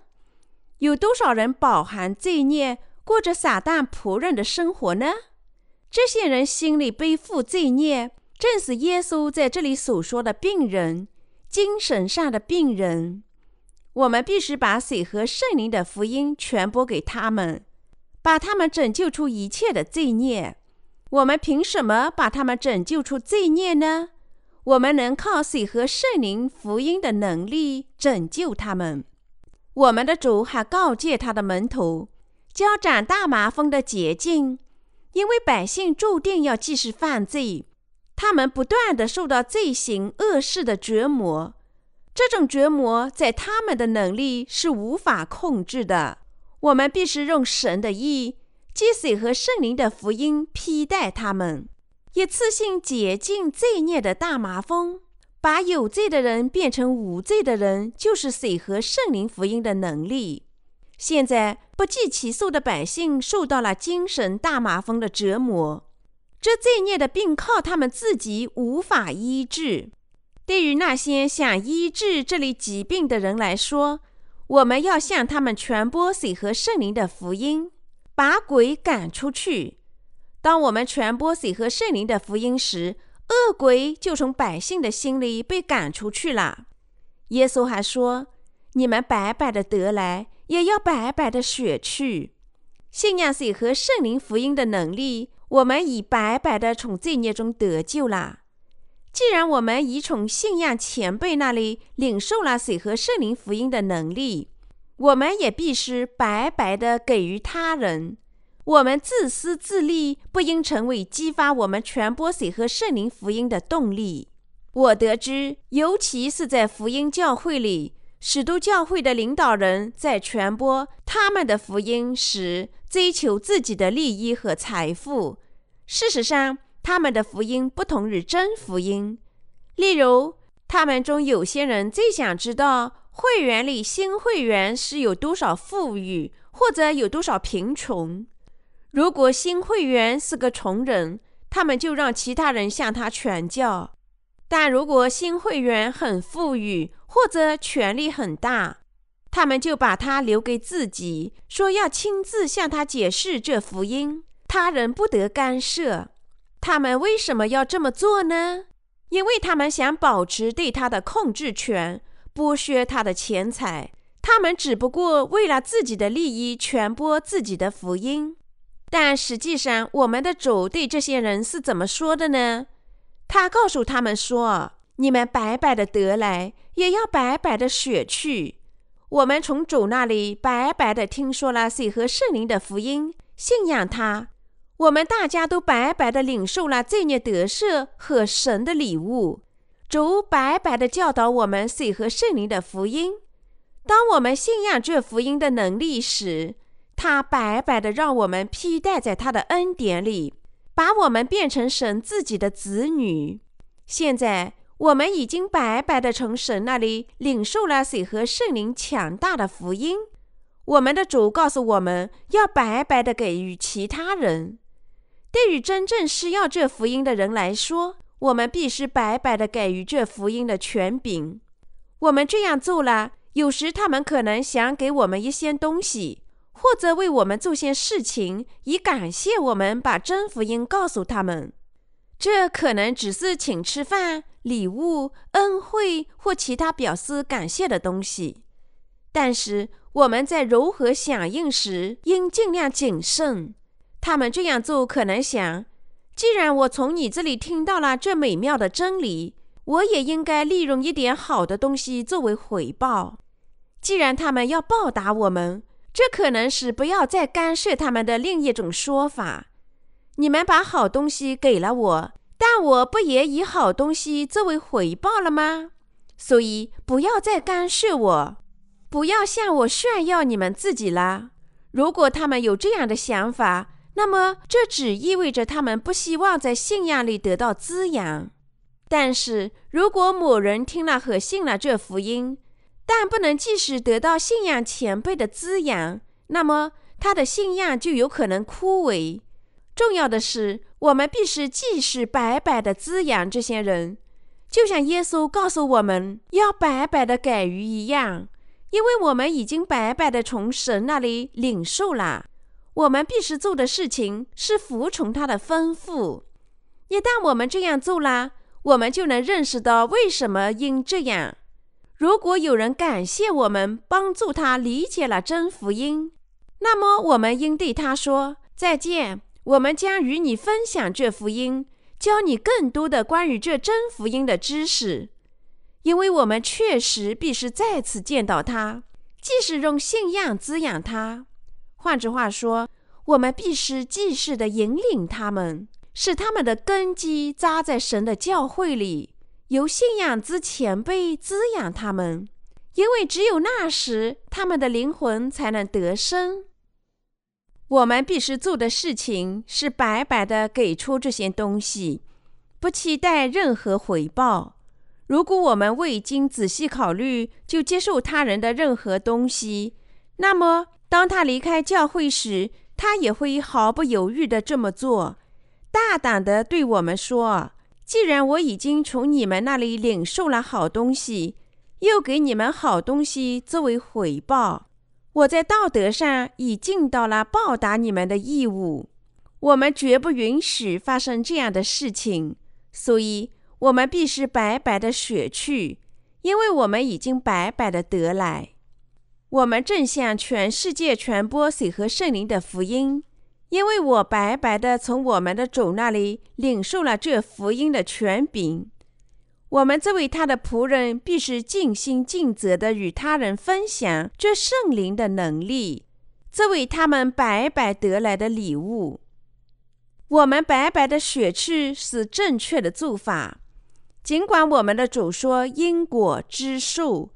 有多少人饱含罪孽，过着撒旦仆人的生活呢？这些人心里背负罪孽，正是耶稣在这里所说的病人，精神上的病人。我们必须把水和圣灵的福音传播给他们，把他们拯救出一切的罪孽。我们凭什么把他们拯救出罪孽呢？我们能靠水和圣灵福音的能力拯救他们。我们的主还告诫他的门徒，交斩大麻风的捷径，因为百姓注定要继续犯罪，他们不断的受到罪行恶事的折磨，这种折磨在他们的能力是无法控制的。我们必须用神的意、借水和圣灵的福音批待他们，一次性解禁罪孽的大麻风。把有罪的人变成无罪的人，就是水和圣灵福音的能力。现在不计其数的百姓受到了精神大麻风的折磨，这罪孽的病靠他们自己无法医治。对于那些想医治这类疾病的人来说，我们要向他们传播水和圣灵的福音，把鬼赶出去。当我们传播水和圣灵的福音时，恶鬼就从百姓的心里被赶出去了。耶稣还说：“你们白白的得来，也要白白的舍去。信仰水和圣灵福音的能力，我们已白白的从罪孽中得救了。既然我们已从信仰前辈那里领受了水和圣灵福音的能力，我们也必须白白的给予他人。我们自私自利不应成为激发我们传播水和圣灵福音的动力。我得知，尤其是在福音教会里，许多教会的领导人在传播他们的福音时，追求自己的利益和财富。事实上，他们的福音不同于真福音。例如，他们中有些人最想知道会员里新会员是有多少富裕，或者有多少贫穷。如果新会员是个穷人，他们就让其他人向他传教。但如果新会员很富裕或者权力很大，他们就把他留给自己，说要亲自向他解释这福音，他人不得干涉。他们为什么要这么做呢？因为他们想保持对他的控制权，剥削他的钱财。他们只不过为了自己的利益传播自己的福音。但实际上，我们的主对这些人是怎么说的呢？他告诉他们说：“你们白白的得来，也要白白的舍去。我们从主那里白白的听说了水和圣灵的福音，信仰他。我们大家都白白的领受了罪孽得赦和神的礼物。主白白的教导我们水和圣灵的福音。当我们信仰这福音的能力时，他白白的让我们披戴在他的恩典里。”把我们变成神自己的子女。现在我们已经白白的从神那里领受了水和圣灵强大的福音。我们的主告诉我们要白白的给予其他人。对于真正需要这福音的人来说，我们必须白白的给予这福音的权柄。我们这样做了，有时他们可能想给我们一些东西。或者为我们做些事情，以感谢我们把真福音告诉他们。这可能只是请吃饭、礼物、恩惠或其他表示感谢的东西。但是我们在如何响应时，应尽量谨慎。他们这样做可能想：既然我从你这里听到了这美妙的真理，我也应该利用一点好的东西作为回报。既然他们要报答我们。这可能是不要再干涉他们的另一种说法。你们把好东西给了我，但我不也以好东西作为回报了吗？所以不要再干涉我，不要向我炫耀你们自己了。如果他们有这样的想法，那么这只意味着他们不希望在信仰里得到滋养。但是如果某人听了和信了这福音，但不能即使得到信仰前辈的滋养，那么他的信仰就有可能枯萎。重要的是，我们必须继续白白的滋养这些人，就像耶稣告诉我们要白白的给予一样，因为我们已经白白的从神那里领受了。我们必须做的事情是服从他的吩咐。一旦我们这样做了，我们就能认识到为什么应这样。如果有人感谢我们帮助他理解了真福音，那么我们应对他说再见。我们将与你分享这福音，教你更多的关于这真福音的知识，因为我们确实必须再次见到他，即使用信仰滋养他。换句话说，我们必须继续的引领他们，使他们的根基扎在神的教会里。由信仰之前辈滋养他们，因为只有那时，他们的灵魂才能得生。我们必须做的事情是白白的给出这些东西，不期待任何回报。如果我们未经仔细考虑就接受他人的任何东西，那么当他离开教会时，他也会毫不犹豫的这么做，大胆的对我们说。既然我已经从你们那里领受了好东西，又给你们好东西作为回报，我在道德上已尽到了报答你们的义务。我们绝不允许发生这样的事情，所以我们必须白白的舍去，因为我们已经白白的得来。我们正向全世界传播水和圣灵的福音。因为我白白的从我们的主那里领受了这福音的权柄，我们这位他的仆人必须尽心尽责的与他人分享这圣灵的能力。这为他们白白得来的礼物。我们白白的舍去是正确的做法。尽管我们的主说因果之树，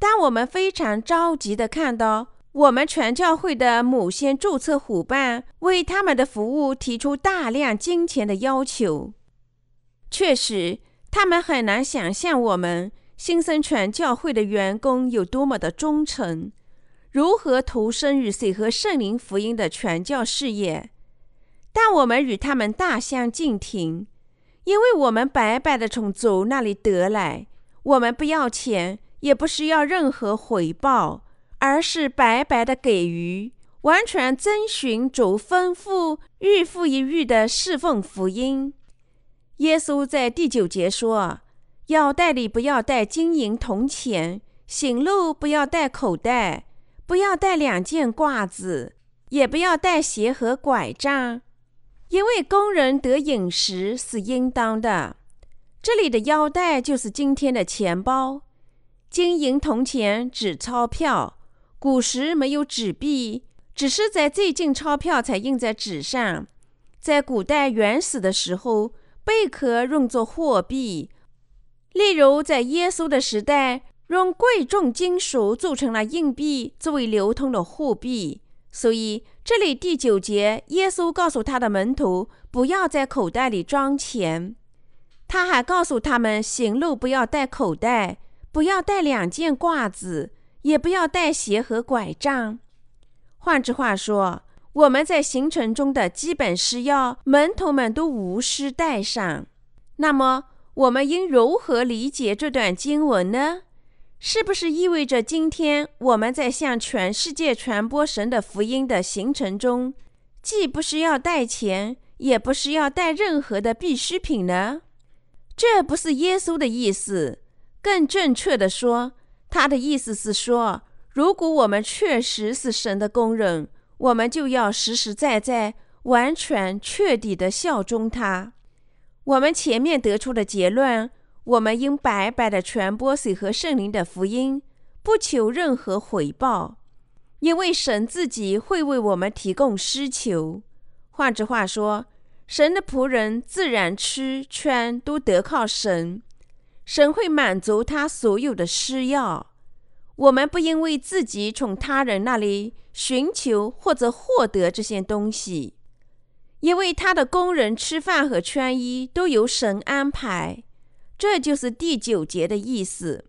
但我们非常着急的看到我们全教会的某些注册伙伴为他们的服务提出大量金钱的要求。确实，他们很难想象我们新生全教会的员工有多么的忠诚，如何投身于水和圣灵福音的传教事业。但我们与他们大相径庭。因为我们白白的从主那里得来，我们不要钱，也不需要任何回报，而是白白的给予，完全遵循主吩咐，日复一日的侍奉福音。耶稣在第九节说：“腰带里不要带金银铜钱，行路不要带口袋，不要带两件褂子，也不要带鞋和拐杖。”因为工人得饮食是应当的，这里的腰带就是今天的钱包。金银铜钱指钞票，古时没有纸币，只是在最近钞票才印在纸上。在古代原始的时候，贝壳用作货币，例如在耶稣的时代，用贵重金属做成了硬币作为流通的货币。所以，这里第九节，耶稣告诉他的门徒不要在口袋里装钱。他还告诉他们行路不要带口袋，不要带两件褂子，也不要带鞋和拐杖。换句话说，我们在行程中的基本是要，门徒们都无需带上。那么，我们应如何理解这段经文呢？是不是意味着今天我们在向全世界传播神的福音的行程中，既不需要带钱，也不需要带任何的必需品呢？这不是耶稣的意思。更正确的说，他的意思是说，如果我们确实是神的工人，我们就要实实在在、完全彻底的效忠他。我们前面得出的结论。我们应白白的传播水和圣灵的福音，不求任何回报，因为神自己会为我们提供需求。换句话说，神的仆人自然吃穿都得靠神，神会满足他所有的需要。我们不因为自己从他人那里寻求或者获得这些东西，因为他的工人吃饭和穿衣都由神安排。这就是第九节的意思。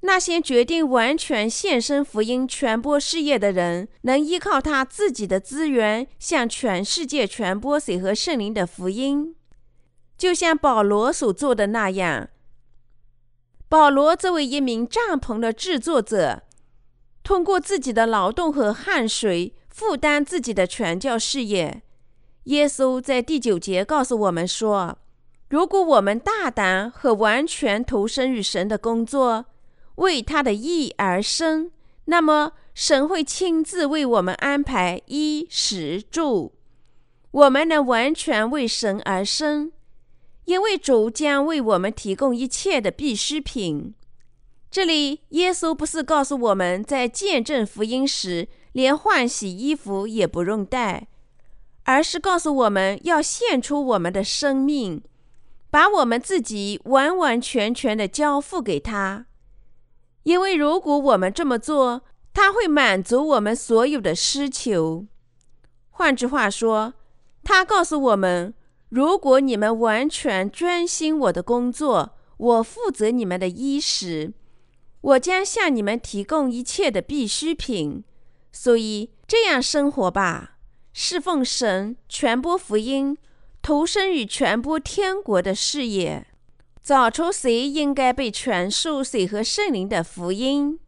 那些决定完全献身福音传播事业的人，能依靠他自己的资源，向全世界传播水和圣灵的福音，就像保罗所做的那样。保罗作为一名帐篷的制作者，通过自己的劳动和汗水负担自己的传教事业。耶稣在第九节告诉我们说。如果我们大胆和完全投身于神的工作，为他的意而生，那么神会亲自为我们安排衣食住。我们能完全为神而生，因为主将为我们提供一切的必需品。这里，耶稣不是告诉我们在见证福音时连换洗衣服也不用带，而是告诉我们要献出我们的生命。把我们自己完完全全的交付给他，因为如果我们这么做，他会满足我们所有的需求。换句话说，他告诉我们：如果你们完全专心我的工作，我负责你们的衣食，我将向你们提供一切的必需品。所以这样生活吧，侍奉神，传播福音。投身于传播天国的事业，找出谁应该被传授水和圣灵的福音。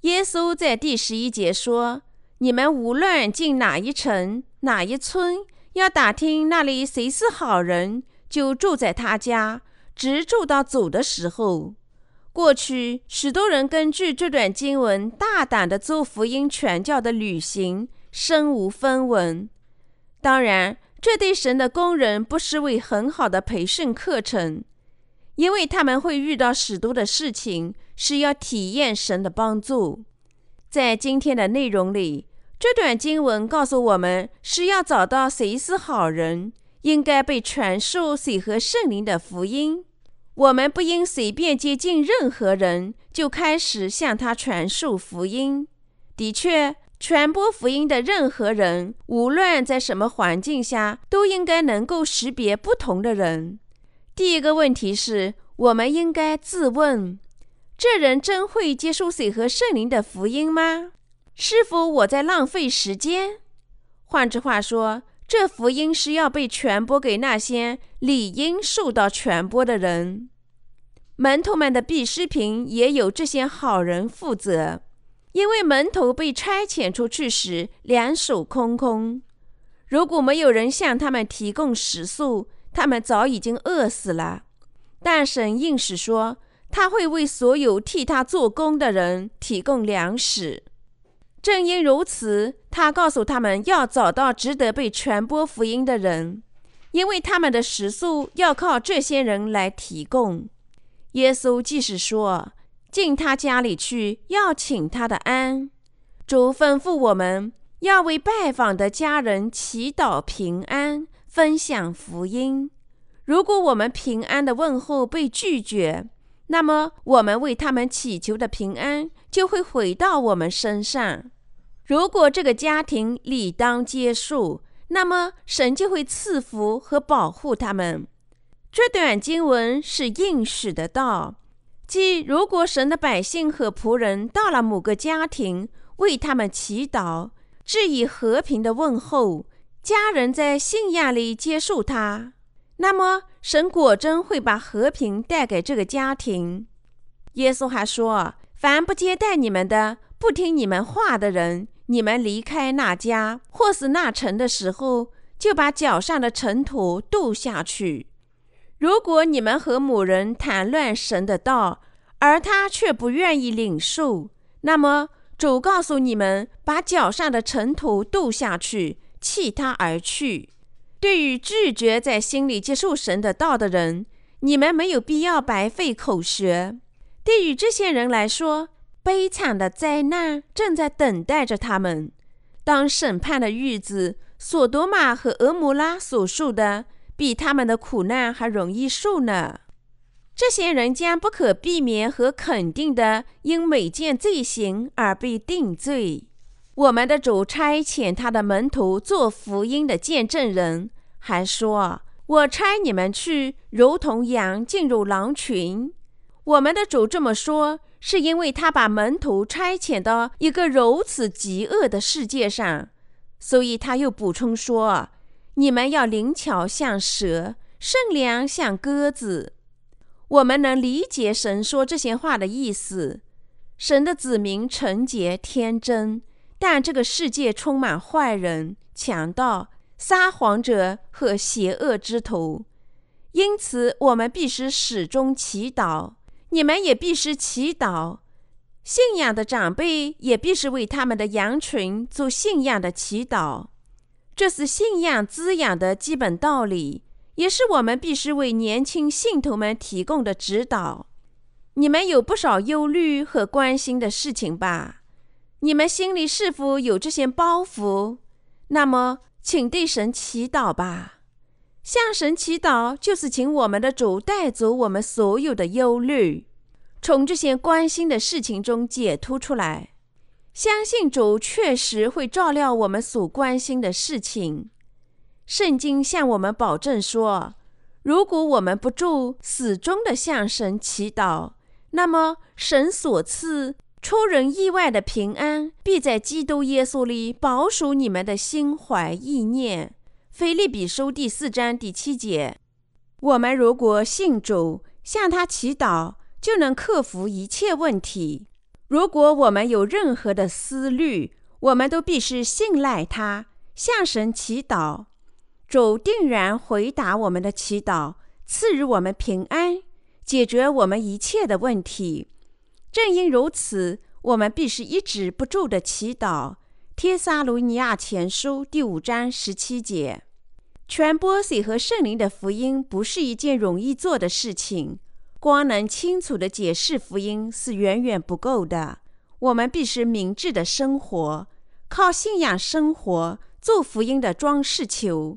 耶稣在第十一节说：“你们无论进哪一城、哪一村，要打听那里谁是好人，就住在他家，直住到走的时候。”过去许多人根据这段经文，大胆的做福音传教的旅行，身无分文。当然。这对神的工人不失为很好的培训课程，因为他们会遇到许多的事情，是要体验神的帮助。在今天的内容里，这段经文告诉我们，是要找到谁是好人，应该被传授水和圣灵的福音。我们不应随便接近任何人，就开始向他传授福音。的确，传播福音的任何人，无论在什么环境下，都应该能够识别不同的人。第一个问题是，我们应该自问：这人真会接受水和圣灵的福音吗？是否我在浪费时间？换句话说，这福音是要被传播给那些理应受到传播的人。门徒们的必需品也有这些好人负责。因为门徒被差遣出去时两手空空，如果没有人向他们提供食宿，他们早已经饿死了。但神应许说，他会为所有替他做工的人提供粮食。正因如此，他告诉他们要找到值得被传播福音的人，因为他们的食宿要靠这些人来提供。耶稣即使说。进他家里去，要请他的安。主吩咐我们要为拜访的家人祈祷平安，分享福音。如果我们平安的问候被拒绝，那么我们为他们祈求的平安就会回到我们身上。如果这个家庭理当接受，那么神就会赐福和保护他们。这段经文是应许的道。即如果神的百姓和仆人到了某个家庭，为他们祈祷，致以和平的问候，家人在信仰里接受他，那么神果真会把和平带给这个家庭。耶稣还说：“凡不接待你们的，不听你们话的人，你们离开那家或是那城的时候，就把脚上的尘土渡下去。”如果你们和某人谈论神的道，而他却不愿意领受，那么主告诉你们，把脚上的尘土渡下去，弃他而去。对于拒绝在心里接受神的道的人，你们没有必要白费口舌。对于这些人来说，悲惨的灾难正在等待着他们。当审判的日子，索多玛和俄摩拉所受的。比他们的苦难还容易受呢。这些人将不可避免和肯定的因每件罪行而被定罪。我们的主差遣他的门徒做福音的见证人，还说：“我差你们去，如同羊进入狼群。”我们的主这么说，是因为他把门徒差遣到一个如此极恶的世界上，所以他又补充说。你们要灵巧像蛇，善良像鸽子。我们能理解神说这些话的意思。神的子民纯洁天真，但这个世界充满坏人、强盗、撒谎者和邪恶之徒。因此，我们必须始终祈祷。你们也必须祈祷。信仰的长辈也必须为他们的羊群做信仰的祈祷。这是信仰滋养的基本道理，也是我们必须为年轻信徒们提供的指导。你们有不少忧虑和关心的事情吧？你们心里是否有这些包袱？那么，请对神祈祷吧。向神祈祷，就是请我们的主带走我们所有的忧虑，从这些关心的事情中解脱出来。相信主确实会照料我们所关心的事情。圣经向我们保证说，如果我们不住始终的向神祈祷，那么神所赐出人意外的平安必在基督耶稣里保守你们的心怀意念。腓利比书第四章第七节。我们如果信主，向他祈祷，就能克服一切问题。如果我们有任何的思虑，我们都必须信赖他，向神祈祷，主定然回答我们的祈祷，赐予我们平安，解决我们一切的问题。正因如此，我们必须一直不住的祈祷。帖撒罗尼亚前书第五章十七节，传播水和圣灵的福音不是一件容易做的事情。光能清楚地解释福音是远远不够的，我们必须明智地生活，靠信仰生活，做福音的装饰球。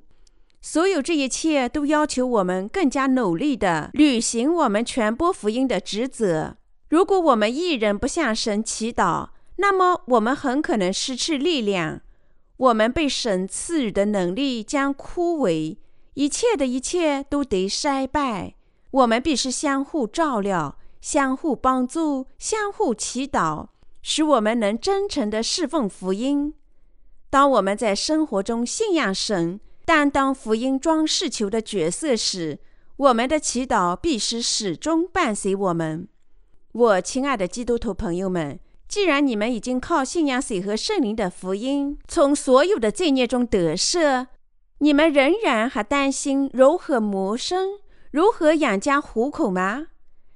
所有这一切都要求我们更加努力地履行我们传播福音的职责。如果我们一人不向神祈祷，那么我们很可能失去力量，我们被神赐予的能力将枯萎，一切的一切都得衰败。我们必须相互照料、相互帮助、相互祈祷，使我们能真诚地侍奉福音。当我们在生活中信仰神，担当福音装饰球的角色时，我们的祈祷必须始终伴随我们。我亲爱的基督徒朋友们，既然你们已经靠信仰水和圣灵的福音从所有的罪孽中得赦，你们仍然还担心如何谋生、如何养家糊口吗？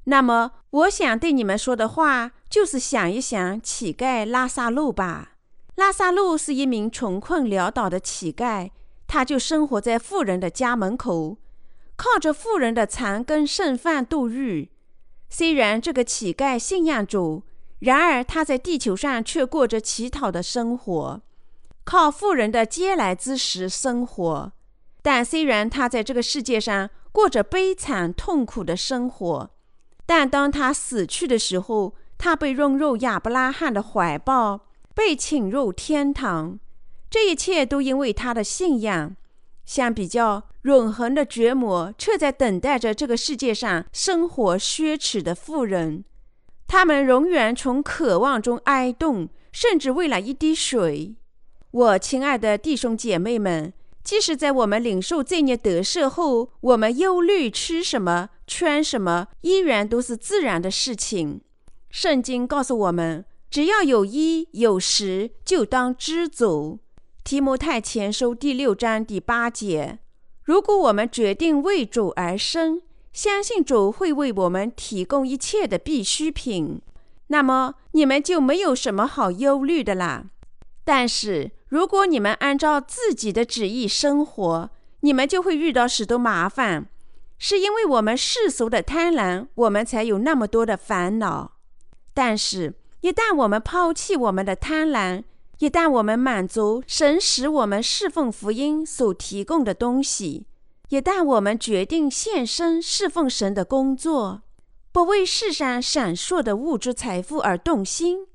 那么，我想对你们说的话就是：想一想乞丐拉萨路吧。拉萨路是一名穷困潦倒的乞丐，他就生活在富人的家门口，靠着富人的残羹剩饭度日。虽然这个乞丐信仰主，然而他在地球上却过着乞讨的生活，靠富人的嗟来之食生活。但虽然他在这个世界上过着悲惨痛苦的生活，但当他死去的时候，他被扔入亚伯拉罕的怀抱，被请入天堂。这一切都因为他的信仰。相比较。永恒的绝魔，却在等待着这个世界上生活奢侈的富人。他们永远从渴望中哀动，甚至为了一滴水。我亲爱的弟兄姐妹们，即使在我们领受罪孽得赦后，我们忧虑吃什么、穿什么，依然都是自然的事情。圣经告诉我们，只要有衣有食，就当知足。提摩太前书第六章第八节。如果我们决定为主而生，相信主会为我们提供一切的必需品，那么你们就没有什么好忧虑的啦。但是，如果你们按照自己的旨意生活，你们就会遇到许多麻烦。是因为我们世俗的贪婪，我们才有那么多的烦恼。但是，一旦我们抛弃我们的贪婪，一旦我们满足神使我们侍奉福音所提供的东西，一旦我们决定献身侍奉神的工作，不为世上闪烁的物质财富而动心，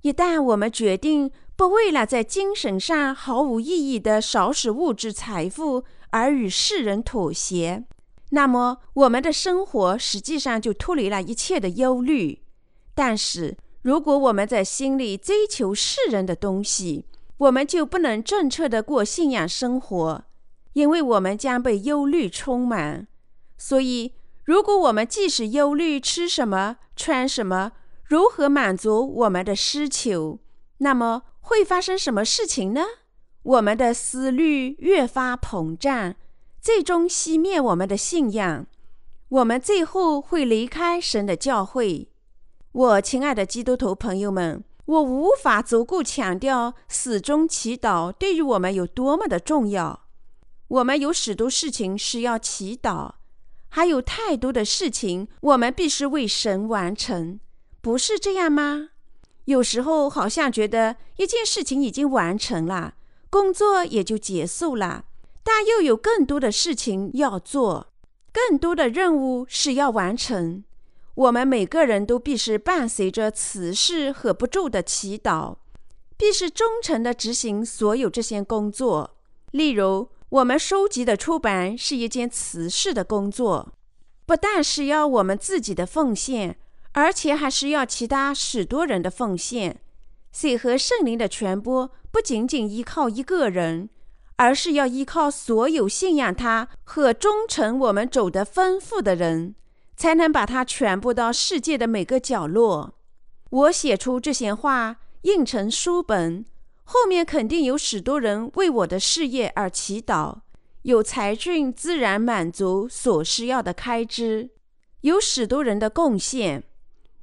一旦我们决定不为了在精神上毫无意义的少使物质财富而与世人妥协，那么我们的生活实际上就脱离了一切的忧虑。但是，如果我们在心里追求世人的东西，我们就不能正确的过信仰生活，因为我们将被忧虑充满。所以，如果我们即使忧虑吃什么、穿什么、如何满足我们的需求，那么会发生什么事情呢？我们的思虑越发膨胀，最终熄灭我们的信仰，我们最后会离开神的教会。我亲爱的基督徒朋友们，我无法足够强调始终祈祷对于我们有多么的重要。我们有许多事情是要祈祷，还有太多的事情我们必须为神完成，不是这样吗？有时候好像觉得一件事情已经完成了，工作也就结束了，但又有更多的事情要做，更多的任务是要完成。我们每个人都必须伴随着此事和不住的祈祷，必须忠诚地执行所有这些工作。例如，我们收集的出版是一件此事的工作，不但是要我们自己的奉献，而且还是要其他许多人的奉献。水和圣灵的传播不仅仅依靠一个人，而是要依靠所有信仰他和忠诚我们走的吩咐的人。才能把它传播到世界的每个角落。我写出这些话，印成书本，后面肯定有许多人为我的事业而祈祷。有才俊自然满足所需要的开支，有许多人的贡献，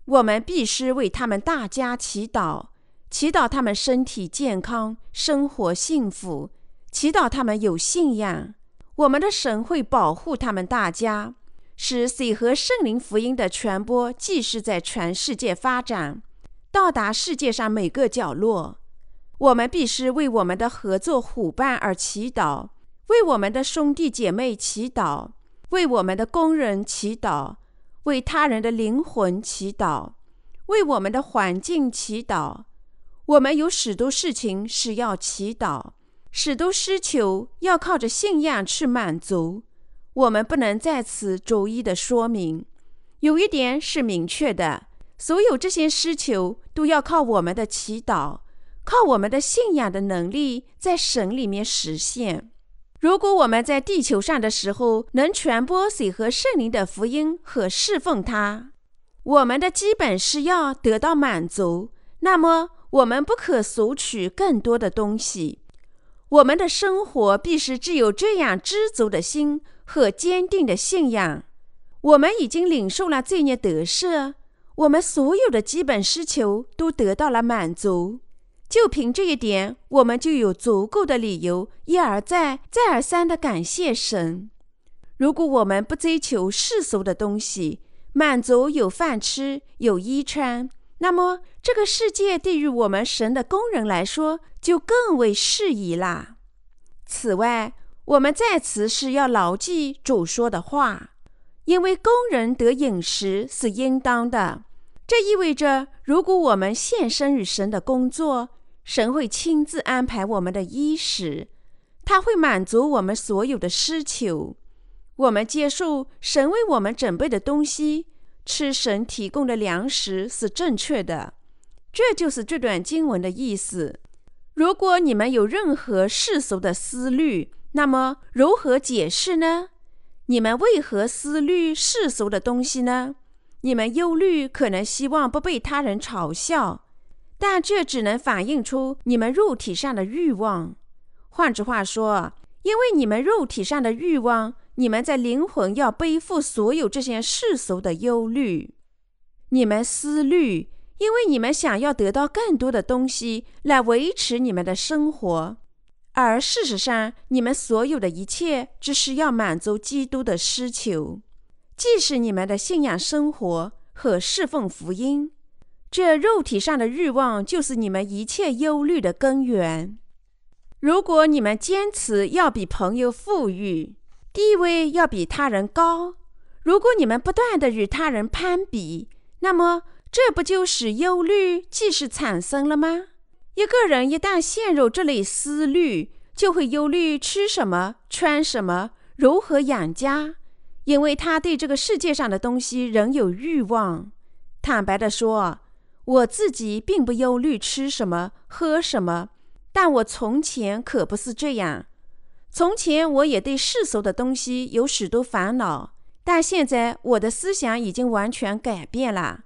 我们必须为他们大家祈祷，祈祷他们身体健康，生活幸福，祈祷他们有信仰。我们的神会保护他们大家。使水和圣灵福音的传播继续在全世界发展，到达世界上每个角落。我们必须为我们的合作伙伴而祈祷，为我们的兄弟姐妹祈祷，为我们的工人祈祷，为他人的灵魂祈祷，为我们的环境祈祷。我们有许多事情是要祈祷，许多需求要靠着信仰去满足。我们不能在此逐一的说明。有一点是明确的：所有这些需求都要靠我们的祈祷。靠我们的信仰的能力，在神里面实现。如果我们在地球上的时候能传播水和圣灵的福音和侍奉他，我们的基本是要得到满足。那么，我们不可索取更多的东西。我们的生活必须只有这样知足的心和坚定的信仰。我们已经领受了罪孽得赦，我们所有的基本需求都得到了满足。就凭这一点，我们就有足够的理由一而再、再而三地感谢神。如果我们不追求世俗的东西，满足有饭吃、有衣穿，那么这个世界对于我们神的工人来说就更为适宜啦。此外，我们在此是要牢记主说的话，因为工人得饮食是应当的。这意味着，如果我们献身于神的工作，神会亲自安排我们的衣食，他会满足我们所有的需求。我们接受神为我们准备的东西，吃神提供的粮食是正确的。这就是这段经文的意思。如果你们有任何世俗的思虑，那么如何解释呢？你们为何思虑世俗的东西呢？你们忧虑，可能希望不被他人嘲笑。但这只能反映出你们肉体上的欲望。换句话说，因为你们肉体上的欲望，你们在灵魂要背负所有这些世俗的忧虑。你们思虑，因为你们想要得到更多的东西来维持你们的生活，而事实上，你们所有的一切只是要满足基督的需求，既是你们的信仰生活和侍奉福音。这肉体上的欲望就是你们一切忧虑的根源。如果你们坚持要比朋友富裕，地位要比他人高；如果你们不断的与他人攀比，那么这不就使忧虑即是产生了吗？一个人一旦陷入这类思虑，就会忧虑吃什么、穿什么、如何养家，因为他对这个世界上的东西仍有欲望。坦白的说。我自己并不忧虑吃什么、喝什么，但我从前可不是这样。从前我也对世俗的东西有许多烦恼，但现在我的思想已经完全改变了，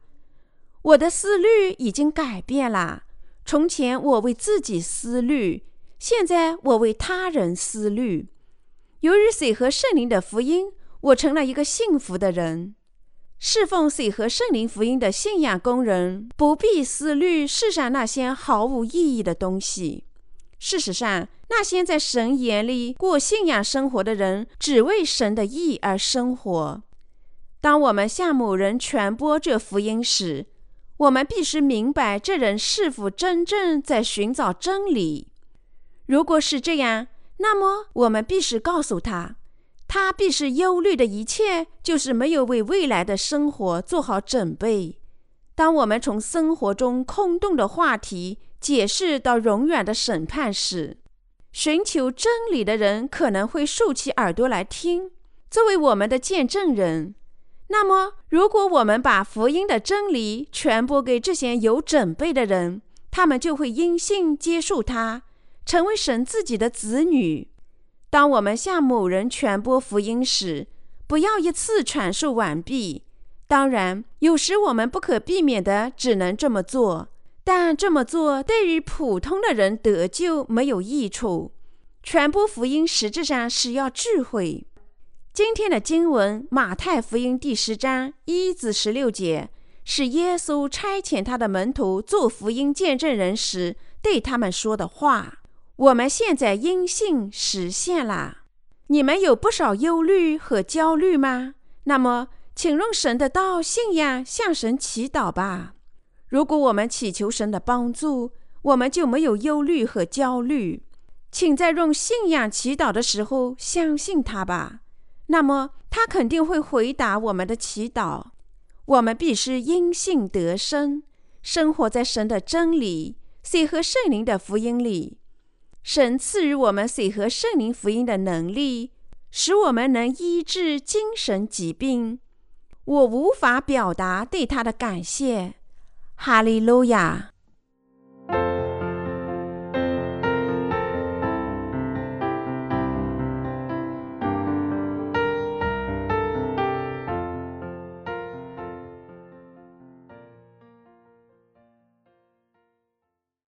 我的思虑已经改变了。从前我为自己思虑，现在我为他人思虑。由于水和圣灵的福音，我成了一个幸福的人。侍奉水和圣灵福音的信仰工人不必思虑世上那些毫无意义的东西。事实上，那些在神眼里过信仰生活的人，只为神的意而生活。当我们向某人传播这福音时，我们必须明白这人是否真正在寻找真理。如果是这样，那么我们必须告诉他。他必是忧虑的一切，就是没有为未来的生活做好准备。当我们从生活中空洞的话题解释到永远的审判时，寻求真理的人可能会竖起耳朵来听，作为我们的见证人。那么，如果我们把福音的真理传播给这些有准备的人，他们就会因信接受它，成为神自己的子女。当我们向某人传播福音时，不要一次传授完毕。当然，有时我们不可避免的只能这么做，但这么做对于普通的人得救没有益处。传播福音实质上是要智慧。今天的经文《马太福音》第十章一至十六节，是耶稣差遣他的门徒做福音见证人时对他们说的话。我们现在因信实现了。你们有不少忧虑和焦虑吗？那么，请用神的道、信仰向神祈祷吧。如果我们祈求神的帮助，我们就没有忧虑和焦虑。请在用信仰祈祷的时候相信他吧，那么他肯定会回答我们的祈祷。我们必须因信得生，生活在神的真理、水和圣灵的福音里。神赐予我们水和圣灵福音的能力，使我们能医治精神疾病。我无法表达对他的感谢。哈利路亚。